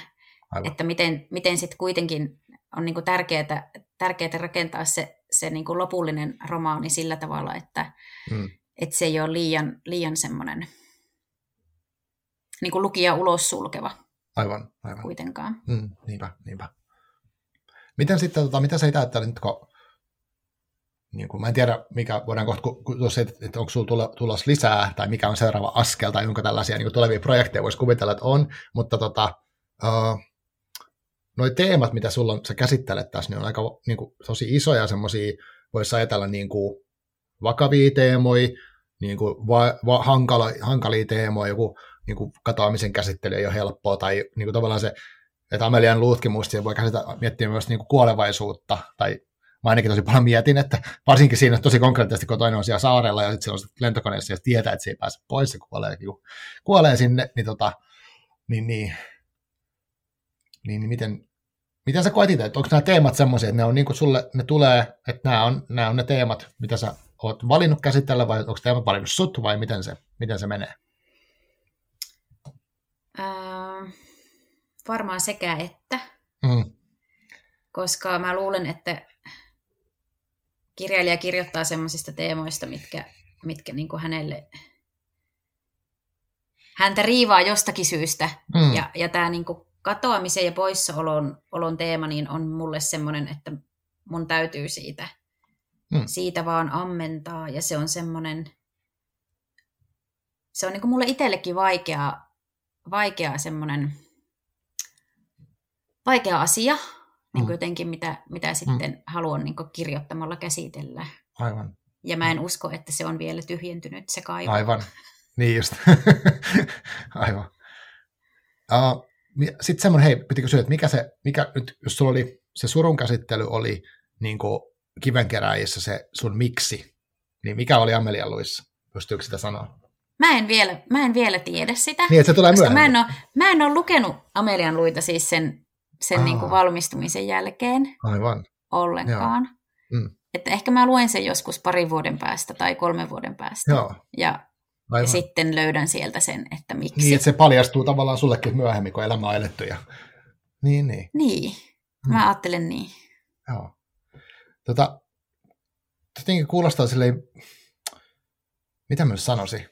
Aivan. että miten, miten sitten kuitenkin on niin kuin tärkeää, tärkeää rakentaa se, se niin kuin lopullinen romaani sillä tavalla, että, mm että se ei ole liian, liian semmoinen niin kuin lukija ulos sulkeva. Aivan, aivan. Kuitenkaan. Mm, niinpä, niinpä. Miten sitten, tota, mitä sä itse ajattelet nyt, kun niin kuin, mä en tiedä, mikä voidaan kohta, jos et, että onko sulla tulossa lisää, tai mikä on seuraava askel, tai onko tällaisia niin tulevia projekteja, voisi kuvitella, että on, mutta tota, uh, noi teemat, mitä sulla on, sä käsittelet tässä, niin on aika niin kuin, tosi isoja semmoisia, voisi ajatella niin kuin, vakavia teemoja, niin kuin va, va, hankala, hankalia teemoja, joku niin kuin katoamisen käsittely ei ole helppoa, tai niin kuin tavallaan se, että Amelian luutkin muistiin, voi käsitellä, miettiä myös niin kuin kuolevaisuutta, tai mä ainakin tosi paljon mietin, että varsinkin siinä tosi konkreettisesti, kun toinen on siellä saarella ja sitten se on lentokoneessa ja tietää, että se ei pääse pois, se kuolee, kuolee sinne, niin, tota, niin, niin, niin, niin miten, miten sä koet itse, että onko nämä teemat semmoisia, että ne on niin kuin sulle, ne tulee, että nämä on, nämä on ne teemat, mitä sä oot valinnut käsitellä vai onko teema valinnut sut vai miten se, miten se menee? Varmaan sekä että. Mm. Koska mä luulen, että kirjailija kirjoittaa semmoisista teemoista, mitkä, mitkä niin kuin hänelle häntä riivaa jostakin syystä. Mm. Ja, ja tämä niin kuin katoamisen ja poissaolon olon teema niin on mulle semmoinen, että mun täytyy siitä Mm. Siitä vaan ammentaa ja se on semmoinen, se on niin kuin mulle itsellekin vaikea, vaikea semmoinen, vaikea asia, niin kuin mm. jotenkin mitä, mitä mm. sitten mm. haluan niin kuin kirjoittamalla käsitellä. Aivan. Ja mä en mm. usko, että se on vielä tyhjentynyt se kaivo. Aivan, niin just. (laughs) Aivan. Uh, sitten semmoinen, hei, piti kysyä, että mikä se, mikä nyt, jos sulla oli, se surun käsittely oli niin kuin kivenkeräjissä se sun miksi, niin mikä oli Amelia Luissa? Pystyykö sitä sanoa? Mä en vielä, mä en vielä tiedä sitä. Niin, että se tulee koska mä en, ole, mä en ole lukenut Amelian luita siis sen, sen niin kuin valmistumisen jälkeen. Aivan. Ollenkaan. Mm. Että ehkä mä luen sen joskus parin vuoden päästä tai kolmen vuoden päästä. Joo. Ja, ja sitten löydän sieltä sen, että miksi. Niin, että se paljastuu tavallaan sullekin myöhemmin, kun elämä on eletty. Ja... Niin, niin. Niin, mä mm. ajattelen niin. Joo. Tota, jotenkin kuulostaa silleen, mitä mä sanoisin,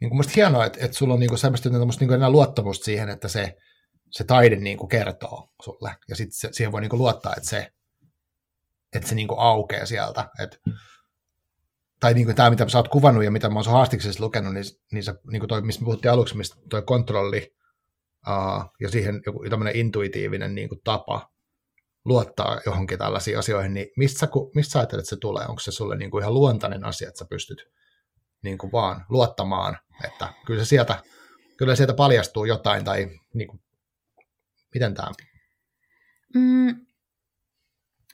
niin kuin musta hienoa, että, että sulla on niin kuin semmoista niin kuin enää luottamusta siihen, että se, se taide niin kuin kertoo sulle, ja sitten siihen voi niin kuin luottaa, että se, että se niin kuin aukeaa sieltä, että tai niin kuin tämä, mitä sä oot kuvannut ja mitä mä oon haastiksessa lukenut, niin, niin, se, niin kuin toi, mistä puhuttiin aluksi, mistä toi kontrolli uh, ja siihen joku tämmöinen intuitiivinen niin kuin tapa luottaa johonkin tällaisiin asioihin, niin mistä sä, mistä sä ajattelet, että se tulee? Onko se sulle niin kuin ihan luontainen asia, että sä pystyt niin kuin vaan luottamaan, että kyllä se sieltä, kyllä sieltä paljastuu jotain, tai niin kuin, miten tämä? Mm,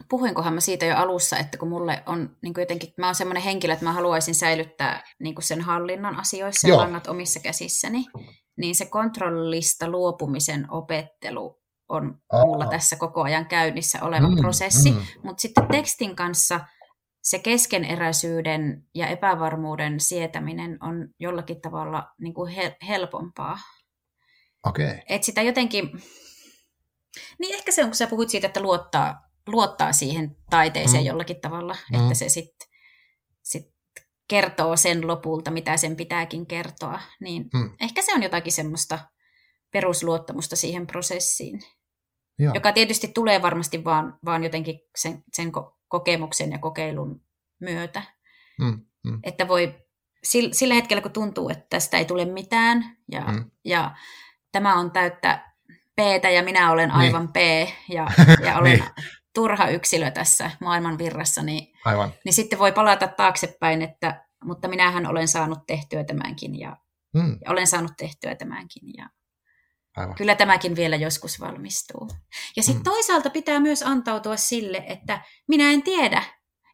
puhuinkohan mä siitä jo alussa, että kun mulle on niin kuin jotenkin, mä oon semmoinen henkilö, että mä haluaisin säilyttää niin kuin sen hallinnan asioissa Joo. ja langat omissa käsissäni, niin se kontrollista luopumisen opettelu on Aa. mulla tässä koko ajan käynnissä oleva mm, prosessi, mm. mutta sitten tekstin kanssa se keskeneräisyyden ja epävarmuuden sietäminen on jollakin tavalla niin kuin helpompaa. Okay. Et sitä jotenkin, niin ehkä se on, kun sä puhut siitä, että luottaa luottaa siihen taiteeseen mm. jollakin tavalla, mm. että se sitten sit kertoo sen lopulta, mitä sen pitääkin kertoa, niin mm. ehkä se on jotakin semmoista perusluottamusta siihen prosessiin, Joo. joka tietysti tulee varmasti vaan, vaan jotenkin sen, sen kokemuksen ja kokeilun myötä. Mm. Mm. Että voi sillä hetkellä, kun tuntuu, että tästä ei tule mitään ja, mm. ja tämä on täyttä p ja minä olen niin. aivan niin. P ja, (laughs) ja olen niin turha yksilö tässä maailman virrassa, niin, Aivan. niin sitten voi palata taaksepäin, että mutta minähän olen saanut tehtyä tämänkin ja, mm. ja olen saanut tehtyä tämänkin ja Aivan. kyllä tämäkin vielä joskus valmistuu. Ja sitten mm. toisaalta pitää myös antautua sille, että minä en tiedä.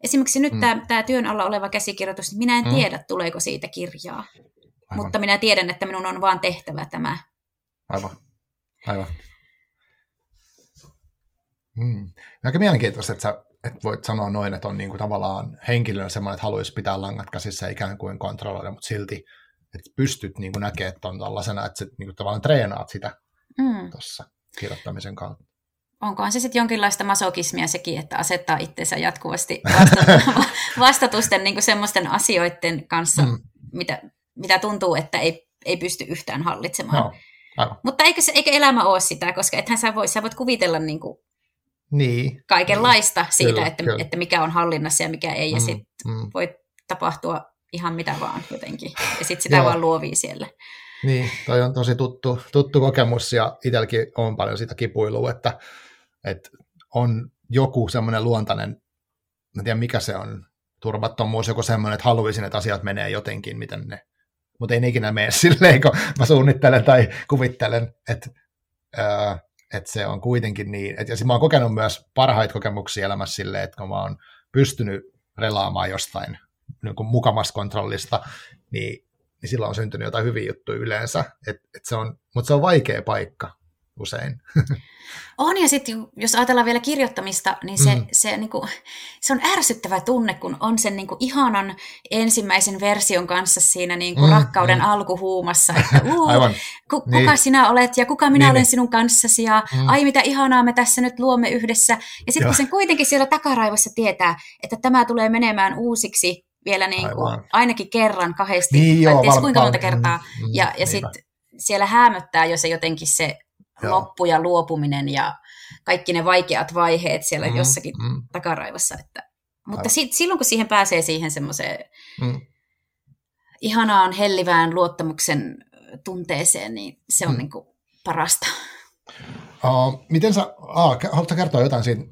Esimerkiksi nyt mm. tämä, tämä työn alla oleva käsikirjoitus, niin minä en mm. tiedä, tuleeko siitä kirjaa. Aivan. Mutta minä tiedän, että minun on vaan tehtävä tämä. Aivan. Aivan. Mm. Aika mielenkiintoista, että sä että voit sanoa noin, että on niin kuin tavallaan henkilönä semmoinen, että haluaisi pitää langat käsissä ikään kuin kontrolloida, mutta silti että pystyt niin kuin näkemään on tällaisena, että sä niin kuin tavallaan treenaat sitä mm. tuossa kirjoittamisen kautta. Onkohan se sitten jonkinlaista masokismia sekin, että asettaa itseensä jatkuvasti (laughs) vastatusten niin kuin semmoisten asioiden kanssa, mm. mitä, mitä tuntuu, että ei, ei pysty yhtään hallitsemaan. No, aivan. Mutta eikö, eikö elämä ole sitä, koska ethän sä, voi, sä voit kuvitella niin kuin niin. kaikenlaista niin. siitä, kyllä, että, kyllä. että mikä on hallinnassa ja mikä ei, ja mm, sitten mm. voi tapahtua ihan mitä vaan jotenkin, ja sitten sitä vaan luovii siellä. Niin, toi on tosi tuttu, tuttu kokemus, ja itselläkin on paljon sitä kipuilua, että, että on joku semmoinen luontainen, en tiedä mikä se on, turvattomuus, joku semmoinen, että haluaisin, että asiat menee jotenkin, miten ne, mutta ei ikinä mene (laughs) silleen, kun mä suunnittelen tai kuvittelen, että ää, että se on kuitenkin niin, että, ja mä oon kokenut myös parhaita kokemuksia elämässä silleen, että kun mä oon pystynyt relaamaan jostain niin kuin mukamasta kontrollista, niin, niin silloin on syntynyt jotain hyviä juttuja yleensä, et, et se on, mutta se on vaikea paikka usein. On, ja sitten jos ajatellaan vielä kirjoittamista, niin se, mm. se, niin kuin, se on ärsyttävä tunne, kun on sen niin kuin, ihanan ensimmäisen version kanssa siinä niin kuin, mm, rakkauden mm. alkuhuumassa, että (laughs) uu, Aivan. Ku, kuka niin. sinä olet ja kuka minä niin, olen niin. sinun kanssasi ja mm. ai mitä ihanaa me tässä nyt luomme yhdessä. Ja sitten kun sen kuitenkin siellä takaraivossa tietää, että tämä tulee menemään uusiksi vielä niin kuin, ainakin kerran, kahdesti, niin, joo, val- kuinka monta kertaa. Mm, mm, ja ja sitten siellä häämöttää jo se jotenkin se Joo. loppu ja luopuminen ja kaikki ne vaikeat vaiheet siellä mm, jossakin mm. takaraivossa. Että, mutta sit, silloin kun siihen pääsee siihen semmoiseen mm. ihanaan hellivään luottamuksen tunteeseen, niin se on mm. niin kuin parasta. Uh, miten sä, uh, haluatko kertoa jotain siitä,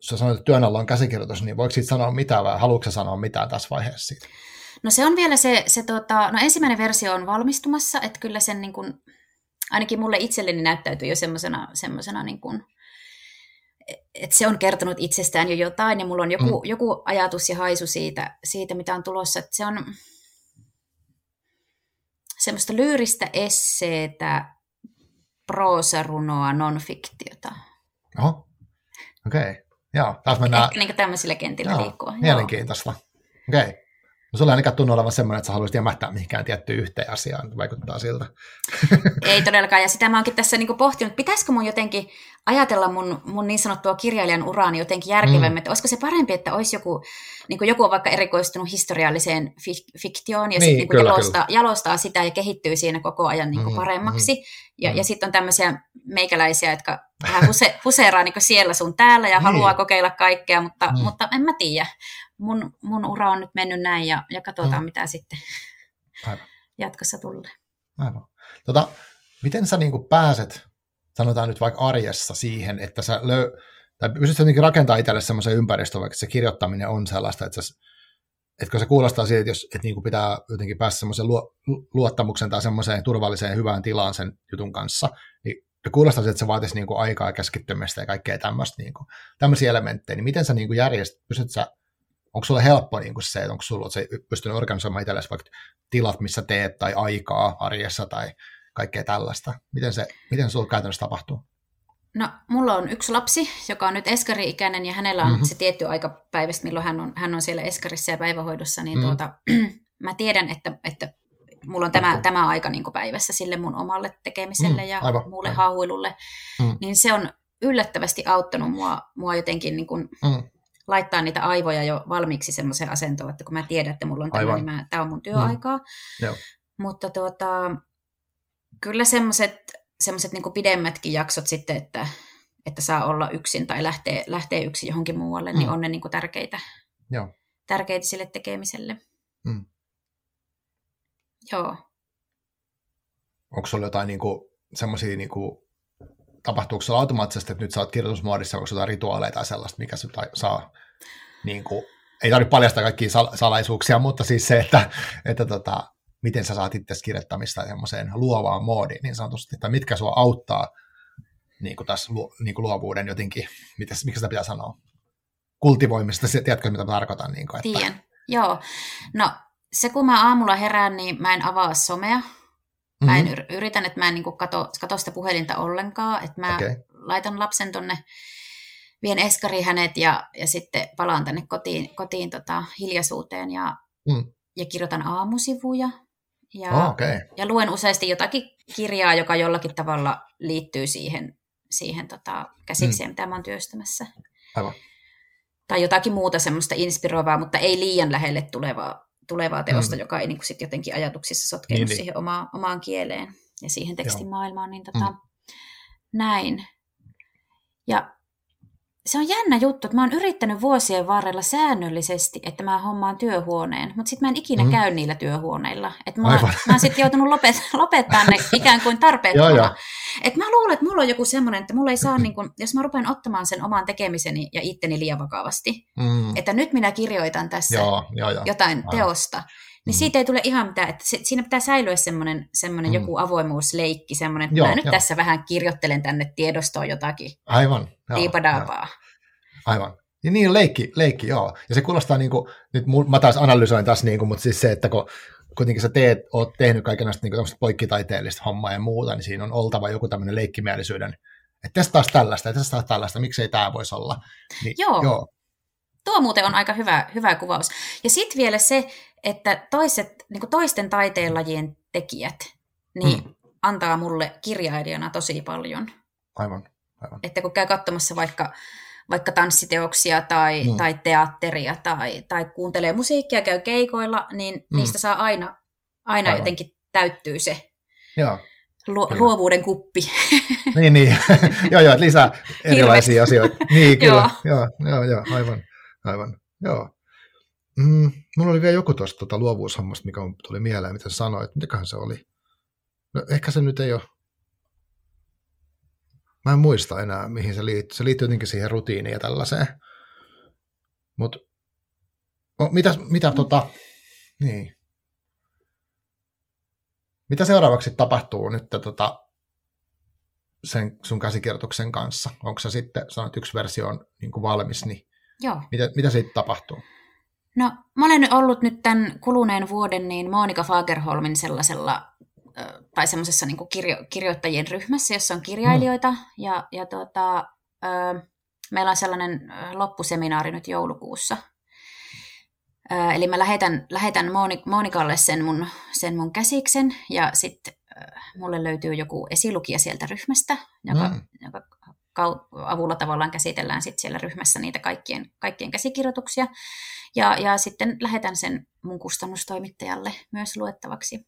sä sanoit, että työn alla on käsikirjoitus, niin voiko siitä sanoa mitään vai haluatko sanoa mitään tässä vaiheessa siitä? No se on vielä se, se tota, no ensimmäinen versio on valmistumassa, että kyllä sen niin kuin, ainakin mulle itselleni näyttäytyy jo semmoisena, semmoisena niin kuin, että se on kertonut itsestään jo jotain ja mulla on joku, mm. joku ajatus ja haisu siitä, siitä, mitä on tulossa. Että se on semmoista lyyristä esseetä, proosarunoa, nonfiktiota. Oho, okei. Okay. Joo, taas mennään... Ehkä niin tämmöisillä kentillä Joo, liikkua. Mielenkiintoista. Okei. Okay. No sulla ainakaan tunnu olevan semmoinen, että sä haluaisit jämähtää mihinkään tiettyyn yhteen asiaan, vaikuttaa siltä. (laughs) ei todellakaan, ja sitä mä oonkin tässä niinku pohtinut, pitäisikö mun jotenkin ajatella mun, mun niin sanottua kirjailijan uraani jotenkin järkevämmin, mm. että olisiko se parempi, että olisi joku, niin kuin joku on vaikka erikoistunut historialliseen fik- fiktioon, ja niin, sitten niin jalostaa, jalostaa sitä ja kehittyy siinä koko ajan niin kuin mm, paremmaksi, mm, ja, mm. ja sitten on tämmöisiä meikäläisiä, jotka vähän huse, huseeraa niin siellä sun täällä ja niin. haluaa kokeilla kaikkea, mutta, mm. mutta en mä tiedä mun, mun ura on nyt mennyt näin ja, ja katsotaan, mm. mitä sitten Aivan. jatkossa tulee. Aivan. Tota, miten sä niin pääset, sanotaan nyt vaikka arjessa siihen, että sä löy, tai pystyt jotenkin rakentamaan itselle semmoisen ympäristön, vaikka se kirjoittaminen on sellaista, että sä Etkö se kuulostaa siitä, että, jos, että niin kuin pitää jotenkin päästä semmoisen luottamuksen tai semmoiseen turvalliseen hyvään tilaan sen jutun kanssa, niin kuulostaa että se vaatisi niin kuin aikaa keskittymistä ja kaikkea tämmöistä, niin kuin, tämmöisiä elementtejä, niin miten sä niin kuin järjestät, pystyt sä onko sulle helppo niin kuin se, että onko sulla se pystynyt organisoimaan itsellesi vaikka tilat, missä teet, tai aikaa arjessa, tai kaikkea tällaista? Miten se, miten se sulla käytännössä tapahtuu? No, mulla on yksi lapsi, joka on nyt eskari-ikäinen, ja hänellä on mm-hmm. se tietty aika päivästä, milloin hän on, hän on siellä eskarissa ja päivähoidossa, niin mm-hmm. tuota, (clears throat) mä tiedän, että, että mulla on tämä, tämä aika niin päivässä sille mun omalle tekemiselle mm, ja aivan, muulle aivan. hauilulle, mm. niin se on yllättävästi auttanut mua, mua jotenkin niin kuin, mm laittaa niitä aivoja jo valmiiksi semmoiseen asentoon, että kun mä tiedän, että mulla on tämä, niin mä, tämä on mun työaikaa. Mm. Mutta tuota, kyllä semmoiset semmoiset niin pidemmätkin jaksot sitten, että, että saa olla yksin tai lähtee, lähtee yksin johonkin muualle, niin mm. niin on ne niin kuin tärkeitä, Joo. tärkeitä sille tekemiselle. Mm. Joo. Onko sulla jotain niin semmoisia niin tapahtuuko se automaattisesti, että nyt sä oot kirjoitusmuodissa, onko jotain rituaaleja tai sellaista, mikä se saa, niin kuin, ei tarvitse paljastaa kaikkia sal- salaisuuksia, mutta siis se, että, että tota, miten sä saat itse kirjoittamista semmoiseen luovaan moodiin niin sanotusti, että mitkä sua auttaa niin kuin tässä lu, niin kuin luovuuden jotenkin, mitäs, mikä sitä pitää sanoa, kultivoimista, tiedätkö mitä mä tarkoitan? Niin kuin, että... Tiedän, joo. No se kun mä aamulla herään, niin mä en avaa somea, Mä en mm-hmm. yritän, että mä en niin kato, kato sitä puhelinta ollenkaan, että mä okay. laitan lapsen tonne, vien eskari hänet ja, ja sitten palaan tänne kotiin, kotiin tota, hiljaisuuteen ja, mm. ja kirjoitan aamusivuja. Ja, oh, okay. ja luen useasti jotakin kirjaa, joka jollakin tavalla liittyy siihen, siihen tota, käsikseen, mm. mitä mä oon työstämässä. Aivan. Tai jotakin muuta semmoista inspiroivaa, mutta ei liian lähelle tulevaa tulevaa teosta, mm. joka ei niin kuin sit jotenkin ajatuksissa sotkeenut niin, niin, siihen omaan, omaan kieleen ja siihen tekstimaailmaan. Niin tota, mm. Näin. Ja se on jännä juttu, että mä oon yrittänyt vuosien varrella säännöllisesti, että mä hommaan työhuoneen, mutta sitten mä en ikinä mm. käy niillä työhuoneilla. Että mä, oon, mä oon sitten joutunut lopet, (laughs) lopettaa ne ikään kuin tarpeettomana. Et mä luulen, että mulla on joku semmoinen, että mulla ei saa, niin kun, jos mä rupean ottamaan sen oman tekemiseni ja itteni liian vakavasti, mm. että nyt minä kirjoitan tässä joo, joo, joo. jotain Aivan. teosta, niin mm. siitä ei tule ihan mitään, että se, siinä pitää säilyä semmoinen, semmoinen mm. joku avoimuusleikki, semmoinen, että joo, mä nyt jo. tässä vähän kirjoittelen tänne tiedostoon jotakin Aivan, diipadaapaa. Aivan. Ja niin, leikki, leikki, joo. Ja se kuulostaa niin kuin, nyt mä taas analysoin taas, niin kuin, mutta siis se, että kun kuitenkin sä teet, oot tehnyt kaikenlaista niin poikkitaiteellista hommaa ja muuta, niin siinä on oltava joku tämmöinen leikkimielisyyden, että testaa tällaista, että testaa tällaista, miksei tämä voisi olla. Niin, joo. joo. Tuo muuten on aika hyvä, hyvä kuvaus. Ja sitten vielä se, että toiset, niin toisten taiteenlajien tekijät niin mm. antaa mulle kirjailijana tosi paljon. Aivan, aivan. Että kun käy katsomassa vaikka, vaikka tanssiteoksia tai, mm. tai teatteria tai, tai kuuntelee musiikkia, käy keikoilla, niin mm. niistä saa aina, aina jotenkin täyttyy se Joo. Lu- luovuuden kuppi. (laughs) niin, niin. (laughs) joo, joo, lisää erilaisia asioita. Niin, (laughs) kyllä. joo. joo, joo, joo, aivan, aivan. Joo. Mm, mulla oli vielä joku tuosta tuota luovuushommasta, mikä tuli mieleen, mitä sanoit. Mitäköhän se oli? No, ehkä se nyt ei ole. Mä en muista enää, mihin se liittyy. Se liittyy jotenkin siihen rutiiniin ja tällaiseen. Mutta mitä, mitä tota, niin. Mitä seuraavaksi tapahtuu nyt tota, sen sun käsikirjoituksen kanssa? Onko se sitten, sanoit, yksi versio on niin kuin valmis, niin Joo. Mitä, mitä siitä tapahtuu? No, mä olen ollut nyt tämän kuluneen vuoden niin Monika Fagerholmin sellaisella tai semmoisessa niin kirjo, kirjoittajien ryhmässä, jossa on kirjailijoita, mm. ja, ja tota, ö, meillä on sellainen loppuseminaari nyt joulukuussa. Eli mä lähetän, lähetän Monikalle sen mun, sen mun käsiksen ja sitten mulle löytyy joku esilukija sieltä ryhmästä, joka, mm. joka avulla tavallaan käsitellään sit siellä ryhmässä niitä kaikkien, kaikkien käsikirjoituksia. Ja, ja sitten lähetän sen mun kustannustoimittajalle myös luettavaksi.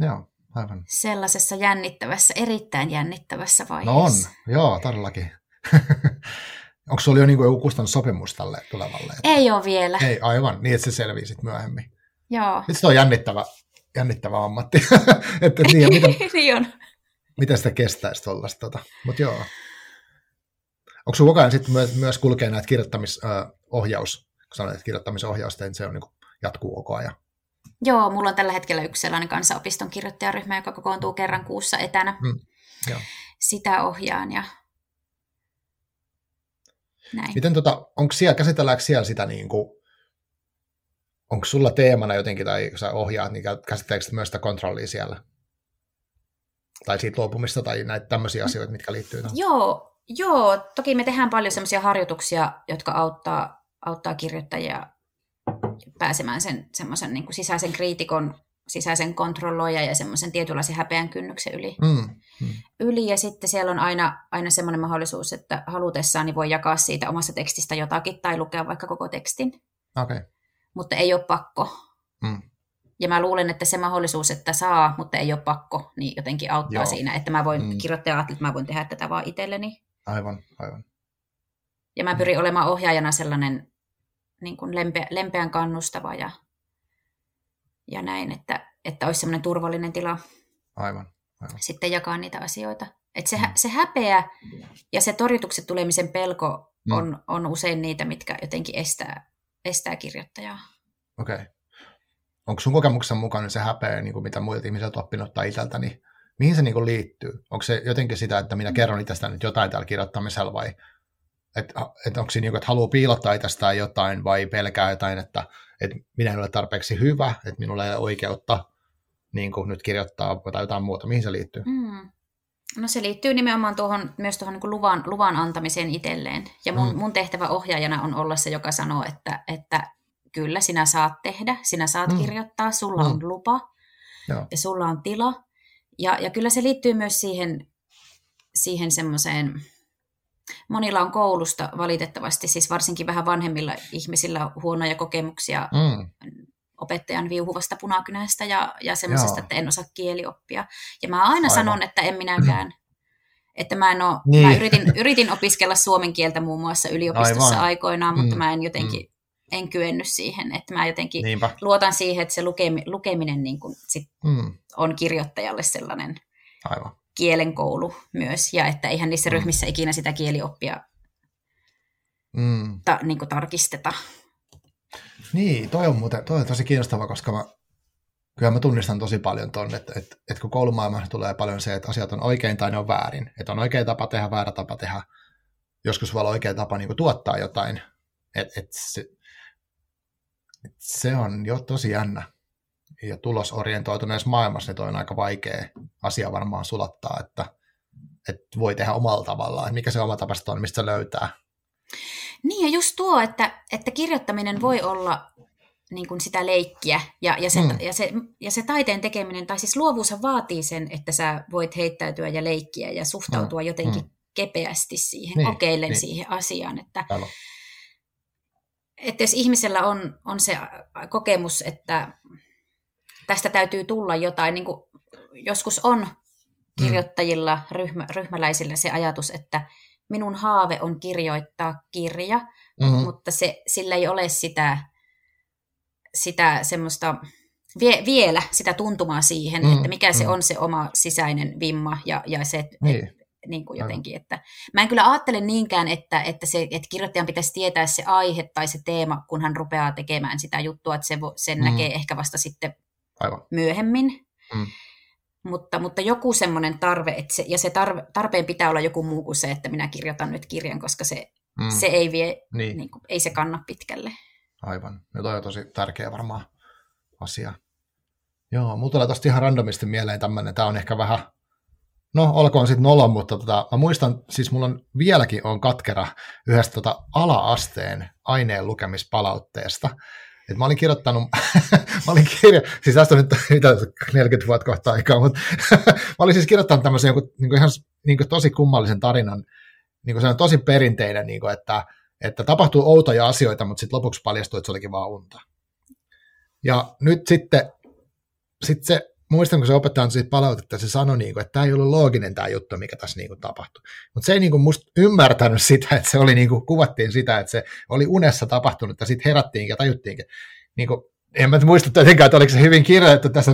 Joo, aivan. Sellaisessa jännittävässä, erittäin jännittävässä vaiheessa. No on, joo, todellakin. (laughs) Onko sulla jo niinku joku kustannussopimus tälle tulevalle? Että... Ei ole vielä. Ei, aivan, niin että se selvii sitten myöhemmin. Joo. Nyt se on jännittävä, jännittävä ammatti. (laughs) että niin, miten, (laughs) niin on. Miten sitä kestäisi tuollaista. Tota. Mutta joo. Onko sinulla koko ajan sitten myös, myös kulkee näitä kirjoittamisohjaus, sanoit, kirjoittamisohjausta, niin se on niin kuin, jatkuu koko ajan? Joo, mulla on tällä hetkellä yksi sellainen kansanopiston kirjoittajaryhmä, joka kokoontuu kerran kuussa etänä. Mm, joo. Sitä ohjaan ja näin. Miten tota, onko siellä, käsitelläänkö siellä sitä niin kuin, onko sulla teemana jotenkin, tai kun sä ohjaat, niin käsitteleekö myös sitä kontrollia siellä? Tai siitä luopumista tai näitä tämmöisiä asioita, mitkä liittyy tähän? Joo, joo, toki me tehdään paljon sellaisia harjoituksia, jotka auttaa, auttaa kirjoittajia pääsemään sen semmoisen niin sisäisen kriitikon, sisäisen kontrolloija ja semmoisen tietynlaisen häpeän kynnyksen yli. Mm, mm. yli. Ja sitten siellä on aina, aina semmoinen mahdollisuus, että halutessaan niin voi jakaa siitä omasta tekstistä jotakin tai lukea vaikka koko tekstin. Okay. Mutta ei ole pakko. Mm. Ja mä luulen, että se mahdollisuus, että saa, mutta ei ole pakko, niin jotenkin auttaa Joo. siinä, että mä voin mm. kirjoittaa, että mä voin tehdä tätä vaan itselleni. Aivan, aivan. Ja mä pyrin mm. olemaan ohjaajana sellainen niin kuin lempeä, lempeän kannustava ja, ja näin, että, että olisi sellainen turvallinen tila aivan, aivan. sitten jakaa niitä asioita. Että se, mm. se häpeä ja se torjutukset tulemisen pelko mm. on, on usein niitä, mitkä jotenkin estää, estää kirjoittajaa. Okei. Okay. Onko sun kokemuksen mukaan se häpeä, niin kuin mitä muilta ihmisiltä oppinut tai itseltä, niin mihin se niin kuin liittyy? Onko se jotenkin sitä, että minä kerron itsestä nyt jotain täällä kirjoittamisella vai että et onko siinä, niin että haluaa piilottaa itsestään jotain vai pelkää jotain, että, että minä en ole tarpeeksi hyvä, että minulla ei ole oikeutta niin kuin nyt kirjoittaa tai jotain muuta. Mihin se liittyy? Mm. No se liittyy nimenomaan tuohon, myös tuohon niin luvan, luvan antamiseen itselleen. Ja mun, mm. mun tehtävä ohjaajana on olla se, joka sanoo, että, että kyllä sinä saat tehdä, sinä saat mm. kirjoittaa, sulla mm. on lupa Joo. ja sulla on tila. Ja, ja kyllä se liittyy myös siihen, siihen semmoiseen, monilla on koulusta valitettavasti, siis varsinkin vähän vanhemmilla ihmisillä huonoja kokemuksia mm. opettajan viuhuvasta punakynästä ja, ja semmoisesta, että en osaa kielioppia. Ja mä aina Aivan. sanon, että en minäkään. (clears throat) Että mä, en ole, niin. mä yritin, yritin opiskella suomen kieltä muun muassa yliopistossa Aivan. aikoinaan, mutta mm. mä en jotenkin mm. en kyennyt siihen. Että mä jotenkin Niinpä. luotan siihen, että se lukemi, lukeminen niin kuin sit mm. on kirjoittajalle sellainen Aivan kielenkoulu myös, ja että eihän niissä mm. ryhmissä ikinä sitä kielioppia mm. ta, niin kuin tarkisteta. Niin, toi on, muuten, toi on tosi kiinnostava, koska mä, kyllä mä tunnistan tosi paljon ton, että, että, että kun koulumaailmassa tulee paljon se, että asiat on oikein tai ne on väärin, että on oikea tapa tehdä, väärä tapa tehdä, joskus voi olla oikea tapa niin kuin tuottaa jotain, että et se, et se on jo tosi jännä ja tulosorientoituneessa maailmassa niin on aika vaikea asia varmaan sulattaa, että, että voi tehdä omalla tavallaan. Että mikä se oma tapa on, mistä se löytää. Niin ja just tuo, että, että kirjoittaminen voi olla niin kuin sitä leikkiä ja, ja, se, mm. ja, se, ja se taiteen tekeminen, tai siis luovuus vaatii sen, että sä voit heittäytyä ja leikkiä ja suhtautua mm. jotenkin mm. kepeästi siihen, niin, kokeillen niin. siihen asiaan. Että, että jos ihmisellä on, on se kokemus, että tästä täytyy tulla jotain. Niin kuin joskus on kirjoittajilla, ryhmä, ryhmäläisillä se ajatus, että minun haave on kirjoittaa kirja, mm-hmm. mutta se, sillä ei ole sitä, sitä semmoista vie, vielä sitä tuntumaa siihen, mm, että mikä mm. se on se oma sisäinen vimma ja, ja se, niin. et, niin kuin jotenkin, että mä en kyllä ajattele niinkään, että, että, se, että kirjoittajan pitäisi tietää se aihe tai se teema, kun hän rupeaa tekemään sitä juttua, että se, sen mm. näkee ehkä vasta sitten Aivan. myöhemmin. Mm. Mutta, mutta joku semmoinen tarve, että se, ja se tarve, tarpeen pitää olla joku muu kuin se, että minä kirjoitan nyt kirjan, koska se, mm. se ei vie, niin. Niin kuin, ei se kanna pitkälle. Aivan. Ja toi on tosi tärkeä varmaan asia. Joo, mulla tulee tosta ihan randomisti mieleen tämmöinen, tämä on ehkä vähän, no olkoon sitten nolo, mutta tota, mä muistan, siis mulla on vieläkin on katkera yhdestä tota ala-asteen aineen lukemispalautteesta, että mä olin kirjoittanut, (laughs) mä olin kirjo, siis tästä on nyt (laughs) mitä, 40 vuotta kohta aikaa, mutta (laughs) mä olin siis kirjoittanut tämmöisen joku, niin kuin ihan niin kuin tosi kummallisen tarinan, niin kuin se on tosi perinteinen, niin kuin, että, että tapahtuu outoja asioita, mutta sitten lopuksi paljastui, että se olikin vaan unta. Ja nyt sitten sit se, muistan, kun se opettaja antoi siitä palautetta, se sanoi, niin kuin, että tämä ei ollut looginen tämä juttu, mikä tässä niin kuin, tapahtui. Mutta se ei niin kuin, musta ymmärtänyt sitä, että se oli, niin kuin, kuvattiin sitä, että se oli unessa tapahtunut ja sitten herättiin ja tajuttiinkin. Niin kuin, en mä muista tietenkään, että oliko se hyvin kirjoitettu tässä,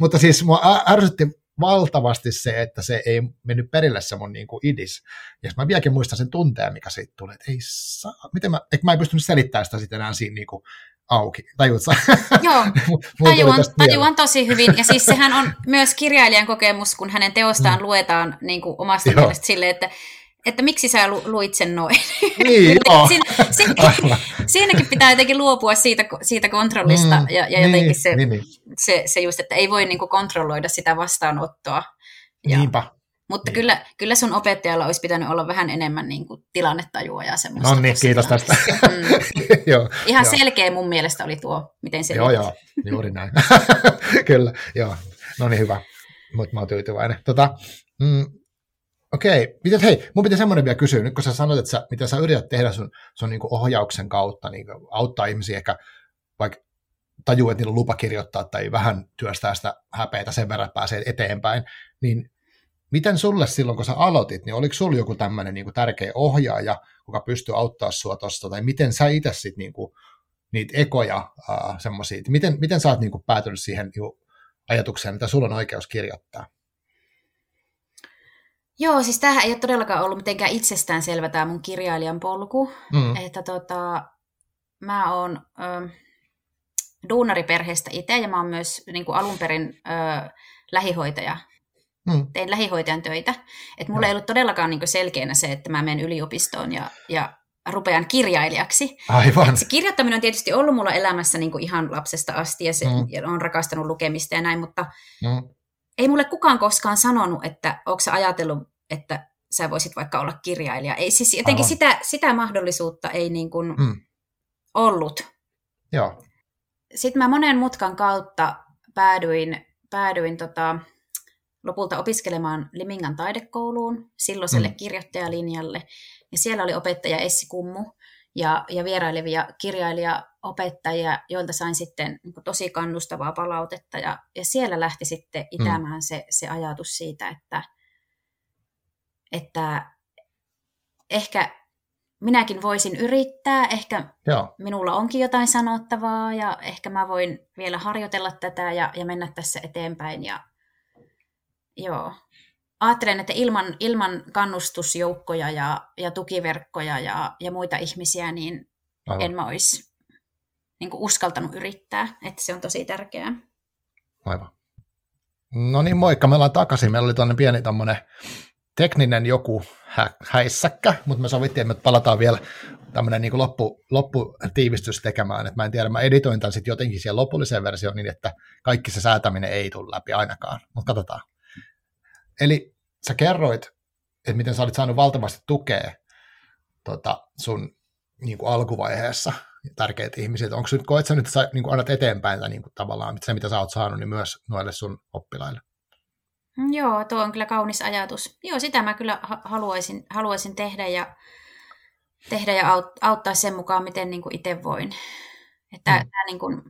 mutta siis mua ärsytti valtavasti se, että se ei mennyt perille se mun niin kuin idis. Ja mä vieläkin muistan sen tunteen, mikä siitä tuli, että ei saa, miten mä, mä en pystynyt selittämään sitä sitten enää siinä niin kuin auki. Tajuutko? (laughs) Joo, (laughs) tajuan, tajuan tosi hyvin. Ja siis sehän on myös kirjailijan kokemus, kun hänen teostaan mm. luetaan niin kuin omasta Joo. mielestä silleen, että että miksi sä lu, luit sen noin. (laughs) Niin, joo. Siin, siinäkin, siinäkin pitää jotenkin luopua siitä, siitä kontrollista mm, ja, ja jotenkin niin, se, niin, niin. Se, se just, että ei voi niinku kontrolloida sitä vastaanottoa. Ja, Niinpä. Mutta niin. kyllä, kyllä sun opettajalla olisi pitänyt olla vähän enemmän niin kuin, tilannetajua ja semmoista. No niin, kiitos tästä. (laughs) Mm. joo, Ihan joo. selkeä mun mielestä oli tuo, miten se Joo, joo, juuri näin. (laughs) kyllä, joo. No niin, hyvä. Mutta mä oon tyytyväinen. Tota, mm, Okei, miten, hei, mun pitää semmoinen vielä kysyä, nyt kun sä sanoit, että sä, mitä sä yrität tehdä sun, sun niin ohjauksen kautta, niin auttaa ihmisiä ehkä vaikka tajuu, että niillä on lupa kirjoittaa tai vähän työstää sitä häpeitä sen verran, että pääsee eteenpäin, niin miten sulle silloin, kun sä aloitit, niin oliko sulla joku tämmöinen niin tärkeä ohjaaja, joka pystyy auttaa sua tuosta, tai miten sä itse sitten niin niitä ekoja äh, semmoisia, miten, miten sä oot niin kuin, päätynyt siihen niin ajatukseen, mitä sulla on oikeus kirjoittaa? Joo, siis tämähän ei ole todellakaan ollut mitenkään itsestään selvä tämä mun kirjailijan polku. Mm. Että tota, mä oon ö, duunariperheestä itse ja mä oon myös niin kuin alun perin ö, lähihoitaja. Mm. Tein lähihoitajan töitä. Että mulla no. ei ollut todellakaan niin selkeänä se, että mä menen yliopistoon ja, ja rupean kirjailijaksi. Aivan. se kirjoittaminen on tietysti ollut mulla elämässä niin kuin ihan lapsesta asti ja, se, mm. ja on rakastanut lukemista ja näin, mutta mm ei mulle kukaan koskaan sanonut, että onko sä ajatellut, että sä voisit vaikka olla kirjailija. Ei siis jotenkin sitä, sitä mahdollisuutta ei niin kuin mm. ollut. Joo. Sitten mä monen mutkan kautta päädyin, päädyin tota, lopulta opiskelemaan Limingan taidekouluun, silloiselle mm. kirjoittajalinjalle. Ja siellä oli opettaja Essi Kummu, ja, ja vierailevia kirjailijaopettajia, joilta sain sitten niin tosi kannustavaa palautetta. Ja, ja siellä lähti sitten mm. itämään mm. se, se ajatus siitä, että, että ehkä minäkin voisin yrittää, ehkä Joo. minulla onkin jotain sanottavaa ja ehkä mä voin vielä harjoitella tätä ja, ja mennä tässä eteenpäin. Ja, joo ajattelen, että ilman, ilman kannustusjoukkoja ja, ja tukiverkkoja ja, ja muita ihmisiä, niin Aivan. en mä olisi niin uskaltanut yrittää, että se on tosi tärkeää. Aivan. No niin, moikka, me ollaan takaisin. Meillä oli tuonne pieni tämmöinen tekninen joku hä- häissäkkä, mutta me sovittiin, että me palataan vielä tämmöinen niin loppu, lopputiivistys tekemään, että mä en tiedä, mä editoin tämän sitten jotenkin siihen lopulliseen versioon niin, että kaikki se säätäminen ei tule läpi ainakaan, mutta katsotaan. Eli sä kerroit, että miten sä olit saanut valtavasti tukea tota, sun niin kuin alkuvaiheessa tärkeitä ihmiset. Onko nyt, koet sä nyt, että sä niin kuin annat eteenpäin tai niin kuin tavallaan se, mitä sä oot saanut, niin myös noille sun oppilaille? Mm, joo, tuo on kyllä kaunis ajatus. Joo, sitä mä kyllä haluaisin, haluaisin tehdä ja, tehdä ja auttaa sen mukaan, miten niin itse voin. Että mm. tämä niin kuin,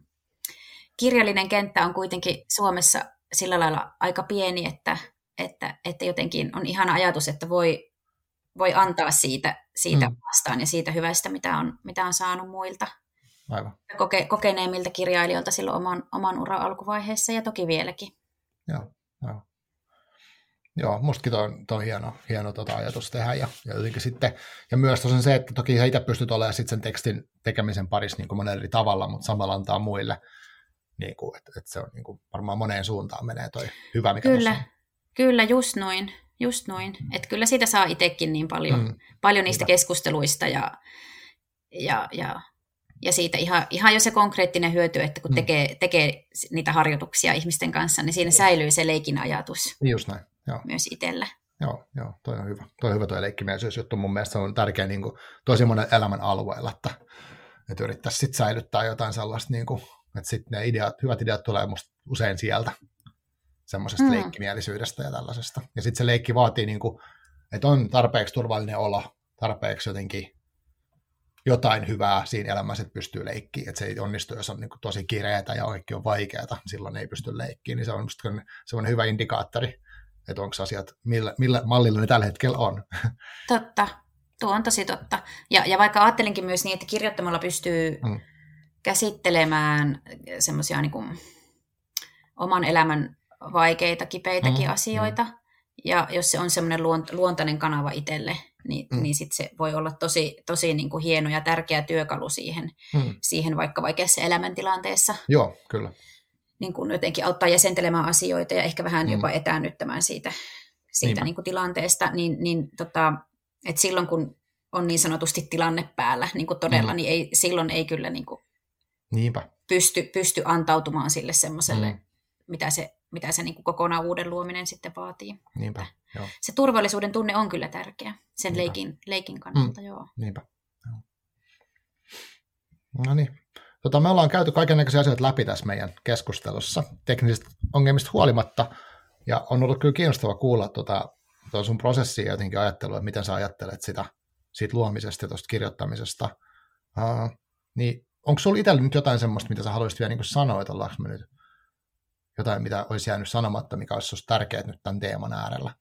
kirjallinen kenttä on kuitenkin Suomessa sillä lailla aika pieni, että että, että jotenkin on ihana ajatus, että voi, voi antaa siitä, siitä mm. vastaan ja siitä hyvästä, mitä on, mitä on saanut muilta. Aivan. Koke, kokeneemmilta kirjailijoilta silloin oman, oman uran alkuvaiheessa ja toki vieläkin. Joo, joo. Joo, mustakin toi on, toi on hieno, hieno tota ajatus tehdä. Ja, ja, jotenkin sitten, ja myös tosiaan se, että toki sä itse pystyt olemaan sit sen tekstin tekemisen parissa niin monella eri tavalla, mutta samalla antaa muille, niin kuin, että, että se on niin kuin, varmaan moneen suuntaan menee toi hyvä, mikä Kyllä, Kyllä, just noin. Just noin. Että kyllä siitä saa itsekin niin paljon, mm. paljon niistä Hyvä. keskusteluista ja, ja, ja, ja siitä ihan, ihan jo se konkreettinen hyöty, että kun mm. tekee, tekee niitä harjoituksia ihmisten kanssa, niin siinä säilyy se leikin ajatus. Just näin, joo. Myös itsellä. Joo, joo, toi on hyvä. Toi on hyvä toi leikkimielisyysjuttu. Mun mielestä on tärkeä niin kuin, tosi monen elämän alueella, että, että yrittäisi sitten säilyttää jotain sellaista, niin kuin, että sitten ne ideat, hyvät ideat tulee musta usein sieltä semmoisesta mm. leikkimielisyydestä ja tällaisesta. Ja sitten se leikki vaatii, niin kuin, että on tarpeeksi turvallinen olo, tarpeeksi jotenkin jotain hyvää siinä elämässä, että pystyy leikkiin. Että se ei onnistu, jos on niin kuin tosi kireetä ja kaikki on vaikeaa, silloin ei pysty leikkiin. Niin se on semmoinen hyvä indikaattori, että onko asiat, millä, millä mallilla ne tällä hetkellä on. (laughs) Totta, tuo on tosi totta. Ja, ja vaikka ajattelinkin myös niin, että kirjoittamalla pystyy mm. käsittelemään semmoisia niin oman elämän vaikeita, kipeitäkin mm. asioita. Mm. Ja jos se on semmoinen luontainen kanava itselle, niin, mm. niin sit se voi olla tosi, tosi niin kuin hieno ja tärkeä työkalu siihen, mm. siihen vaikka vaikeassa elämäntilanteessa. Joo, kyllä. Niin kuin jotenkin auttaa jäsentelemään asioita ja ehkä vähän mm. jopa etäännyttämään siitä, siitä niin kuin tilanteesta, niin, niin tota, että silloin kun on niin sanotusti tilanne päällä, niin kuin todella, mm. niin ei, silloin ei kyllä niin kuin Niinpä. Pysty, pysty antautumaan sille semmoiselle, mm. mitä se, mitä se niin kuin kokonaan uuden luominen sitten vaatii. Niinpä, joo. Se turvallisuuden tunne on kyllä tärkeä sen leikin, leikin kannalta, mm. joo. Niinpä. Joo. No niin. Tota, me ollaan käyty kaikenlaisia asioita läpi tässä meidän keskustelussa teknisistä ongelmista huolimatta, ja on ollut kyllä kiinnostava kuulla tuota, tuo sun prosessi ja jotenkin ajattelu, että miten sä ajattelet sitä, siitä luomisesta ja tuosta kirjoittamisesta. Uh, niin onko sulla itsellä nyt jotain semmoista, mitä sä haluaisit vielä niin sanoa, että ollaanko me nyt jotain, mitä olisi jäänyt sanomatta, mikä olisi tärkeää nyt tämän teeman äärellä?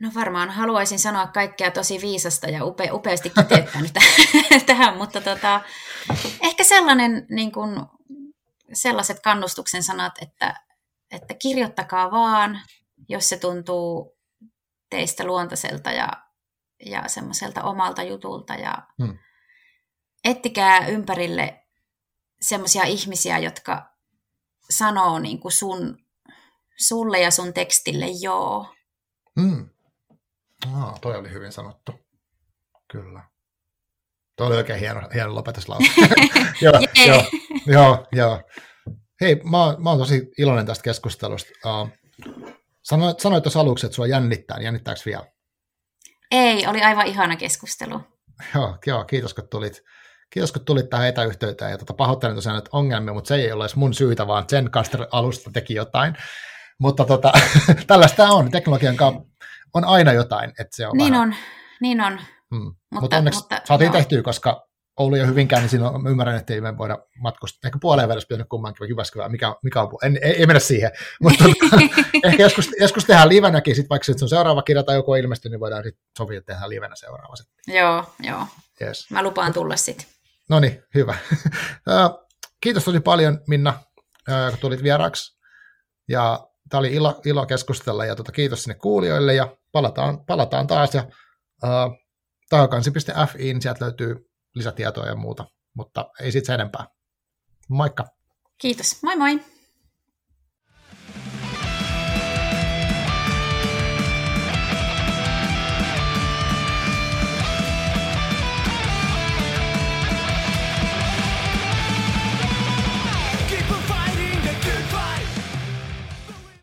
No varmaan haluaisin sanoa kaikkea tosi viisasta ja upe, upeasti kiteyttänyt (laughs) tähän, mutta tota, ehkä sellainen, niin kuin, sellaiset kannustuksen sanat, että, että kirjoittakaa vaan, jos se tuntuu teistä luontaiselta ja, ja semmoiselta omalta jutulta ja hmm. ettikää ympärille semmoisia ihmisiä, jotka sanoo niin kuin sun, sulle ja sun tekstille joo. Hmm. Ah, toi oli hyvin sanottu. Kyllä. Toi oli oikein hieno, hieno lopetuslause. (laughs) (laughs) joo, joo, joo, joo. Hei, mä, mä oon tosi iloinen tästä keskustelusta. Uh, sanoit, sanoit tuossa aluksi, että sua jännittää, niin jännittääkö vielä? Ei, oli aivan ihana keskustelu. Joo, joo kiitos kun tulit. Kiitos kun tulit tähän etäyhteyteen ja tota, pahoittelen tosiaan nyt ongelmia, mutta se ei ole edes mun syytä, vaan Zencaster alusta teki jotain. Mutta tota, (laughs) tällaista on, teknologian kanssa on aina jotain. Että se on niin vähän... on, niin on. Hmm. Mutta, mutta onneksi mutta, saatiin joo. tehtyä, koska Oulu ja Hyvinkään, niin silloin ymmärrän, että ei me voida matkustaa. Ehkä puoleen välissä pitänyt kummankin Jyväskylään, mikä, mikä on, en, ei, ei, mennä siihen. (laughs) Mutta tota, ehkä joskus, joskus tehdään livenäkin, sit vaikka se on seuraava kirja tai joku ilmestyy, niin voidaan sitten sopia, että tehdään livenä seuraava. Sit. Joo, joo. Yes. Mä lupaan tulla sitten. No niin, hyvä. (laughs) Kiitos tosi paljon, Minna, kun tulit vieraaksi. Ja tämä oli ilo, ilo keskustella ja tuota, kiitos sinne kuulijoille ja palataan, palataan taas. Ja, uh, tahokansi.fi, sieltä löytyy lisätietoa ja muuta, mutta ei siitä sen enempää. Moikka! Kiitos, moi moi!